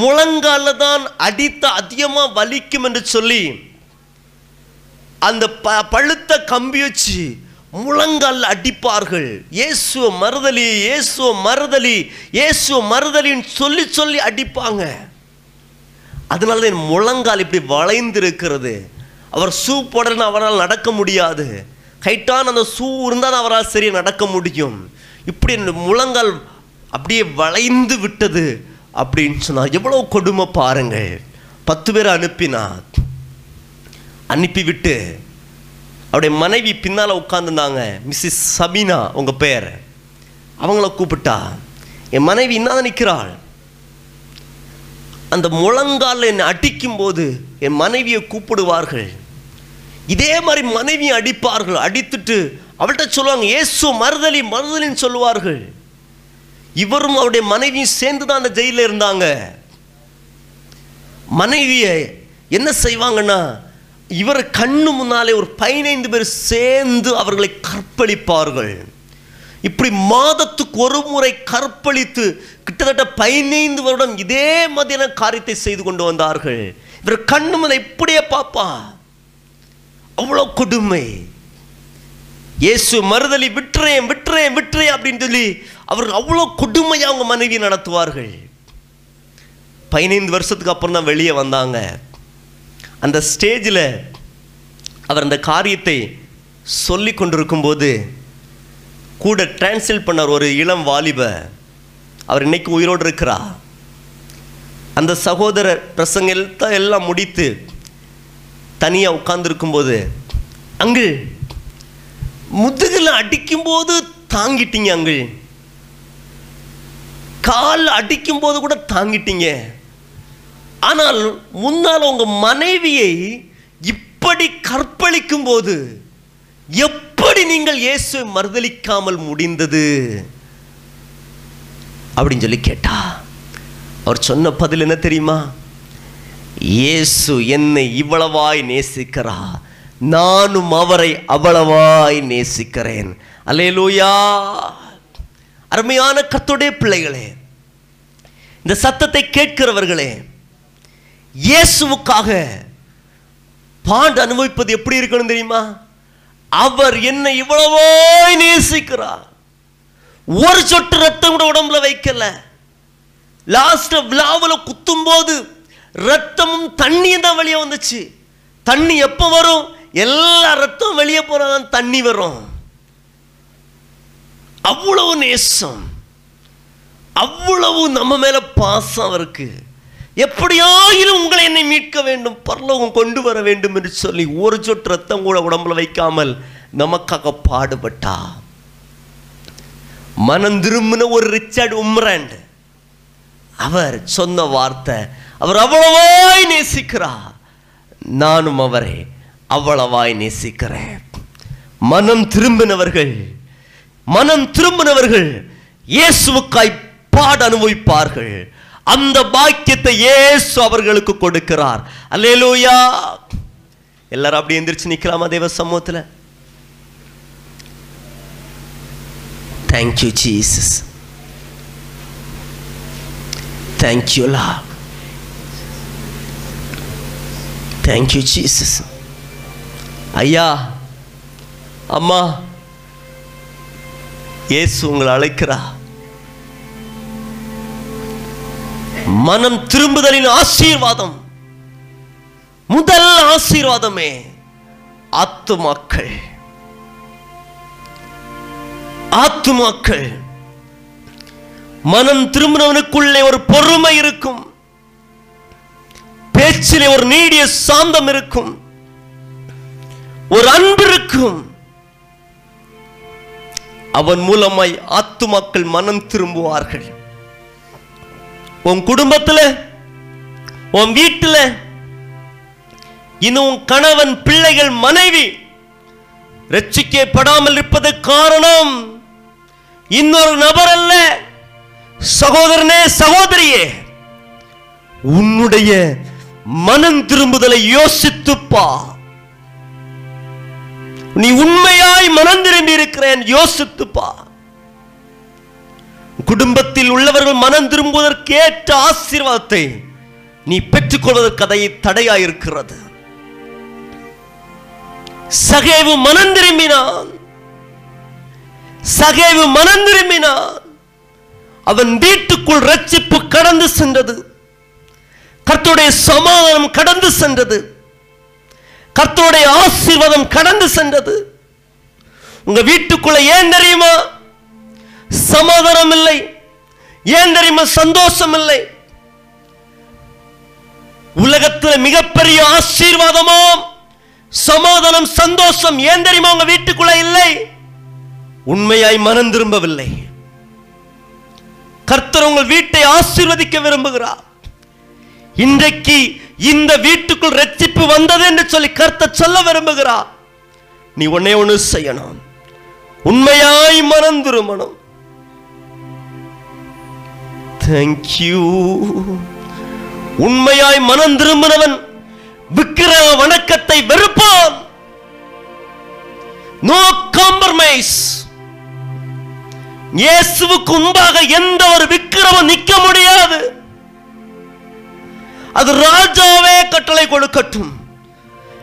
முழங்கால தான் அடித்த அதிகமாக வலிக்கும் என்று சொல்லி அந்த ப பழுத்த கம்பி வச்சு முழங்கால் அடிப்பார்கள். இயேசுவ மறுதலி இயேசுவ மறுதலி இயேசுவ மறுதலின்னு சொல்லி சொல்லி அடிப்பாங்க. அதனால தான் என் முழங்கால் இப்படி வளைந்து இருக்கிறது அவர் ஷூ போடலன்னு அவரால் நடக்க முடியாது. ஹைட்டான அந்த ஷூ இருந்தால் தான் அவரால் சரியாக நடக்க முடியும். இப்படி முழங்கால் அப்படியே வளைந்து விட்டது அப்படின்னு சொன்னால் எவ்வளோ கொடுமை பாருங்கள். பத்து பேரை அனுப்பினா அனுப்பிவிட்டு அவருடைய மனைவி பின்னால் உட்காந்துருந்தாங்க மிஸ்ஸஸ் சபீனா உங்கள் பேர் அவங்கள கூப்பிட்டா என் மனைவி இன்னாதான் நிற்கிறாள். அந்த முழங்கால் என்னை அடிக்கும்போது என் மனைவியை கூப்பிடுவார்கள். இதே மாதிரி மனைவியை அடிப்பார்கள். அடித்துட்டு அவள்கிட்ட சொல்லுவாங்க ஏசு மறுதலி மறுதலின்னு சொல்லுவார்கள். இவரும் அவருடைய மனைவியும் சேர்ந்து தான் அந்த ஜெயிலில் இருந்தாங்க. மனைவியை என்ன செய்வாங்கன்னா இவர் கண்ணு முன்னாலே ஒரு பதினைந்து பேர் சேர்ந்து அவர்களை கற்பழிப்பார்கள். இப்படி மாதத்துக்கு ஒரு முறை கற்பழித்து கிட்டத்தட்ட பதினைந்து வருடம் இதே மாதிரியான காரியத்தை செய்து கொண்டு வந்தார்கள். இவர் கண்ணு முன்ன இப்படியே பாப்பா அவ்வளோ கொடுமை. இயேசு மறுதலி விட்டுறேன் விட்டுறேன் விட்டுறேன் அப்படின்னு சொல்லி அவர் அவ்வளோ கொடுமையாக அவங்க மனைவி நடத்துவார்கள். பதினைந்து வருஷத்துக்கு அப்புறம் தான் வெளியே வந்தாங்க. அந்த ஸ்டேஜில் அவர் அந்த காரியத்தை சொல்லி கொண்டிருக்கும்போது கூட டிரான்ஸ்லேட் பண்ணார் ஒரு இளம் வாலிப. அவர் இன்னைக்கு உயிரோடு இருக்கிறா அந்த சகோதரர் பிரசங்க எல்லாம் முடித்து தனியாக உட்கார்ந்துருக்கும்போது அங்கு முதுகில் அடிக்கும்போது தாங்கிட்டீங்க அங்கே கால் அடிக்கும்போது கூட தாங்கிட்டீங்க. ஆனால் முன்னால் உங்க மனைவியை இப்படி கற்பழிக்கும் போது எப்படி நீங்கள் இயேசுவை மறுதலிக்காமல் முடிந்தது? அப்படின்னு சொல்லி கேட்டா அவர் சொன்ன பதில் என்ன தெரியுமா? இயேசு என்னை இவ்வளவாய் நேசிக்கிறா நானும் அவரை அவ்வளவாய் நேசிக்கிறேன். அல்லேலூயா. அருமையான கத்துடைய பிள்ளைகளே இந்த சத்தத்தை கேட்கிறவர்களே இயேசுவுக்காக பாண்டு அனுபவிப்பது எப்படி இருக்கணும் தெரியுமா? அவர் என்னை இவ்வளவாய் நேசிக்கிறார். ஒரு சொட்டு ரத்தம் கூட உடம்புல வைக்கல. லாஸ்ட் விழாவில் குத்தும் போது ரத்தமும் தண்ணியும் தான் வெளியே வந்துச்சு. தண்ணி எப்போ வரும்? எல்லா ரத்தம் வெளியே போனாதான் தண்ணி வரும். அவ்வளவு நேசம். அவ்வளவு நம்ம மேல பாசம் அவருக்கு. எப்படியாயிலும் உங்களை என்னை மீட்க வேண்டும் பரலோகம் கொண்டு வர வேண்டும் என்று சொல்லி ஒரு சொட்டு ரத்தம் கூட உடம்புல வைக்காமல் நமக்காக பாடுபட்டா. மனம் திரும்பின ஒரு ரிச்சர்ட் உம்ரண்ட். அவர் சொன்ன வார்த்தை அவர் அவ்வளவாய் நேசிக்கிறார். நானும் அவரே. அவ்வளவாய் நேசிக்கிறேன். மனம் திரும்பினவர்கள் மனம் திரும்பினவர்கள் இயேசுக்காய் பாட அனுபவிப்பார்கள். அந்த பாக்கியத்தை இயேசு அவர்களுக்கு கொடுக்கிறார். அல்லேலூயா. எல்லாரும் அப்படி எந்திரிச்சு நிக்கலாமா தேவ சமூகத்தில்? Thank you Jesus thank you law thank you Jesus ஐயா அம்மா இயேசு உங்களை அழைக்கிறா. மனம் திரும்புதலின் ஆசீர்வாதம். முதல் ஆசீர்வாதமே ஆத்துமாக்கள் ஆத்துமாக்கள் மனம் திரும்பினவனுக்குள்ளே ஒரு பொறுமை இருக்கும். பேச்சிலே ஒரு நீடிய சாந்தம் இருக்கும். ஒரு அன்பு இருக்கும். அவன் மூலமாய் ஆத்துமாக்கள் மனம் திரும்புவார்கள். உன் குடும்பத்தில் உன் வீட்டில் இன்னும் கணவன் பிள்ளைகள் மனைவி ரட்சிக்கப்படாமல் இருப்பது காரணம் இன்னொரு நபர் அல்ல சகோதரனே சகோதரியே. உன்னுடைய மனம் திரும்புதலை யோசித்துப்பா நீ உண்மையாய் மனம் திரும்பி இருக்கிறேன் யோசித்துப்பா. குடும்பத்தில் உள்ளவர்கள் மனம் திரும்புவதற்கு ஏற்ற ஆசீர்வாதத்தை நீ பெற்றுக்கொள்வதற்கு அதை தடையாயிருக்கிறது. சகேவு மனம் திரும்பினான். சகேவு மனம் திரும்பினான். அவன் வீட்டுக்குள் ரட்சிப்பு கடந்து சென்றது. கர்த்தருடைய சமாதானம் கடந்து சென்றது. கர்த்தருடைய ஆசீர்வாதம் கடந்து சென்றது. உங்க வீட்டுக்குள்ள ஏன் தெரியுமா? சமாதானம் இல்லை ஏன் தெரியுமா? சந்தோஷம் இல்லை உலகத்தில் மிகப்பெரிய ஆசீர்வாதமோ சமாதானம் சந்தோஷம் ஏன் தெரியுமா? உங்க வீட்டுக்குள்ள இல்லை. உண்மையாய் மனம் திரும்பவில்லை. கர்த்தர் உங்கள் வீட்டை ஆசீர்வதிக்க விரும்புகிறார். இன்றைக்கு இந்த வீட்டுக்குள் ரட்சிப்பு வந்தது என்று சொல்லி கருத்தை சொல்ல விரும்புகிறார். நீ உன்னே ஒன்று செய்யணும். உண்மையாய் மனம் திரும்பணும். தேங்க்யூ உண்மையாய் மனம் திரும்பினவன் விக்கிரக வணக்கத்தை வெறுப்பான். நோ காம்பர்மைஸ் இயேசுவுக்கு முன்பாக எந்த ஒரு விக்கிரமும் நிற்க முடியாது. அது ராஜாவே கட்டளை கொடுக்கட்டும்.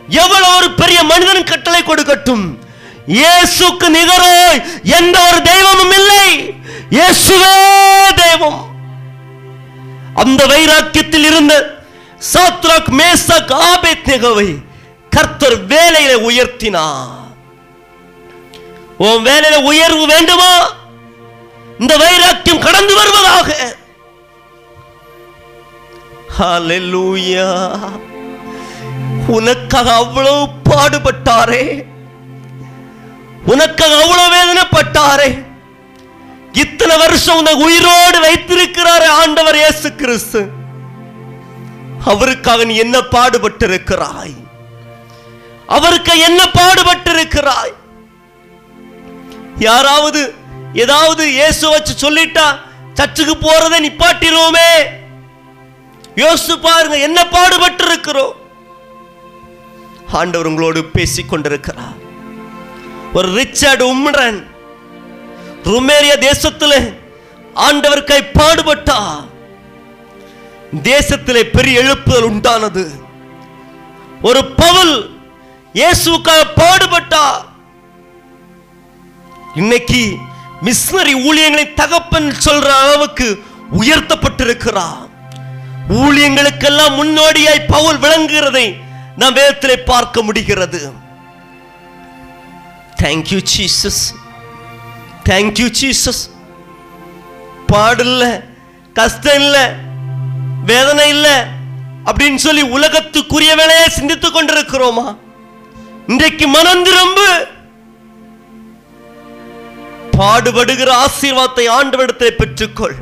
எவ்வளவு ஒரு பெரிய மனிதன் கட்டளை கொடுக்கட்டும். இயேசுக்கு நிகராய் எந்த ஒரு தெய்வமும் இல்லை. இயேசுவே தெய்வம். அந்த வைராக்கியத்தில் இருந்த சாத்ராக் மேசக் ஆபேத் நிகவை கர்த்தர் வேலையில உயர்த்தினார். உன் வேலையில உயர்வு வேண்டுமா? இந்த வைராக்கியம் கடந்து வருவதாக. ஹலெலூயா உனக்காக அவ்வளவு பாடுபட்டாரே. உனக்காக அவ்வளவு வேதனைப்பட்டாரே. இத்தனை வருஷம் உனக்கு உயிரோடு வைத்திருக்கிறார் ஆண்டவர் இயேசு கிறிஸ்து அவருக்காக நீ என்ன பாடுபட்டிருக்கிறாய்? அவருக்கு என்ன பாடுபட்டிருக்கிறாய்? யாராவது ஏதாவது இயேசு வச்சு சொல்லிட்டா சர்ச்சுக்கு போறதை நிப்பாட்டிடுவோமே. யோசித்து பாருங்க என்ன பாடுபட்டு இருக்கிறோம் ஆண்டவர் உங்களோடு பேசிக் கொண்டிருக்கிறார் ஒரு ரிச்சர்ட் உம்ரன் ருமேரியா தேசத்தில் கை பாடுபட்டா தேசத்திலே பெரிய எழுப்புதல் உண்டானது. ஒரு பவுல் இயேசுக்காக பாடுபட்டா இன்னைக்கு மிஸ்னரி ஊழியங்களை தகப்பன் சொல்ற அளவுக்கு உயர்த்தப்பட்டிருக்கிறான் ஊழியங்களுக்கெல்லாம் முன்னோடியாய் பவுல் விளங்குகிறதை நாம் வேதத்திலே பார்க்க முடிகிறது. தேங்க்யூ ஜீசஸ் தேங்க்யூ ஜீசஸ் இல்லை கஷ்டம் இல்லை வேதனை இல்லை அப்படின்னு சொல்லி உலகத்துக்குரிய வேலையை சிந்தித்துக் கொண்டிருக்கிறோமா? இன்றைக்கு மனம் திரும்பு. பாடுபடுகிற ஆசீர்வாதத்தை ஆண்டவரிடத்தை பெற்றுக்கொள்.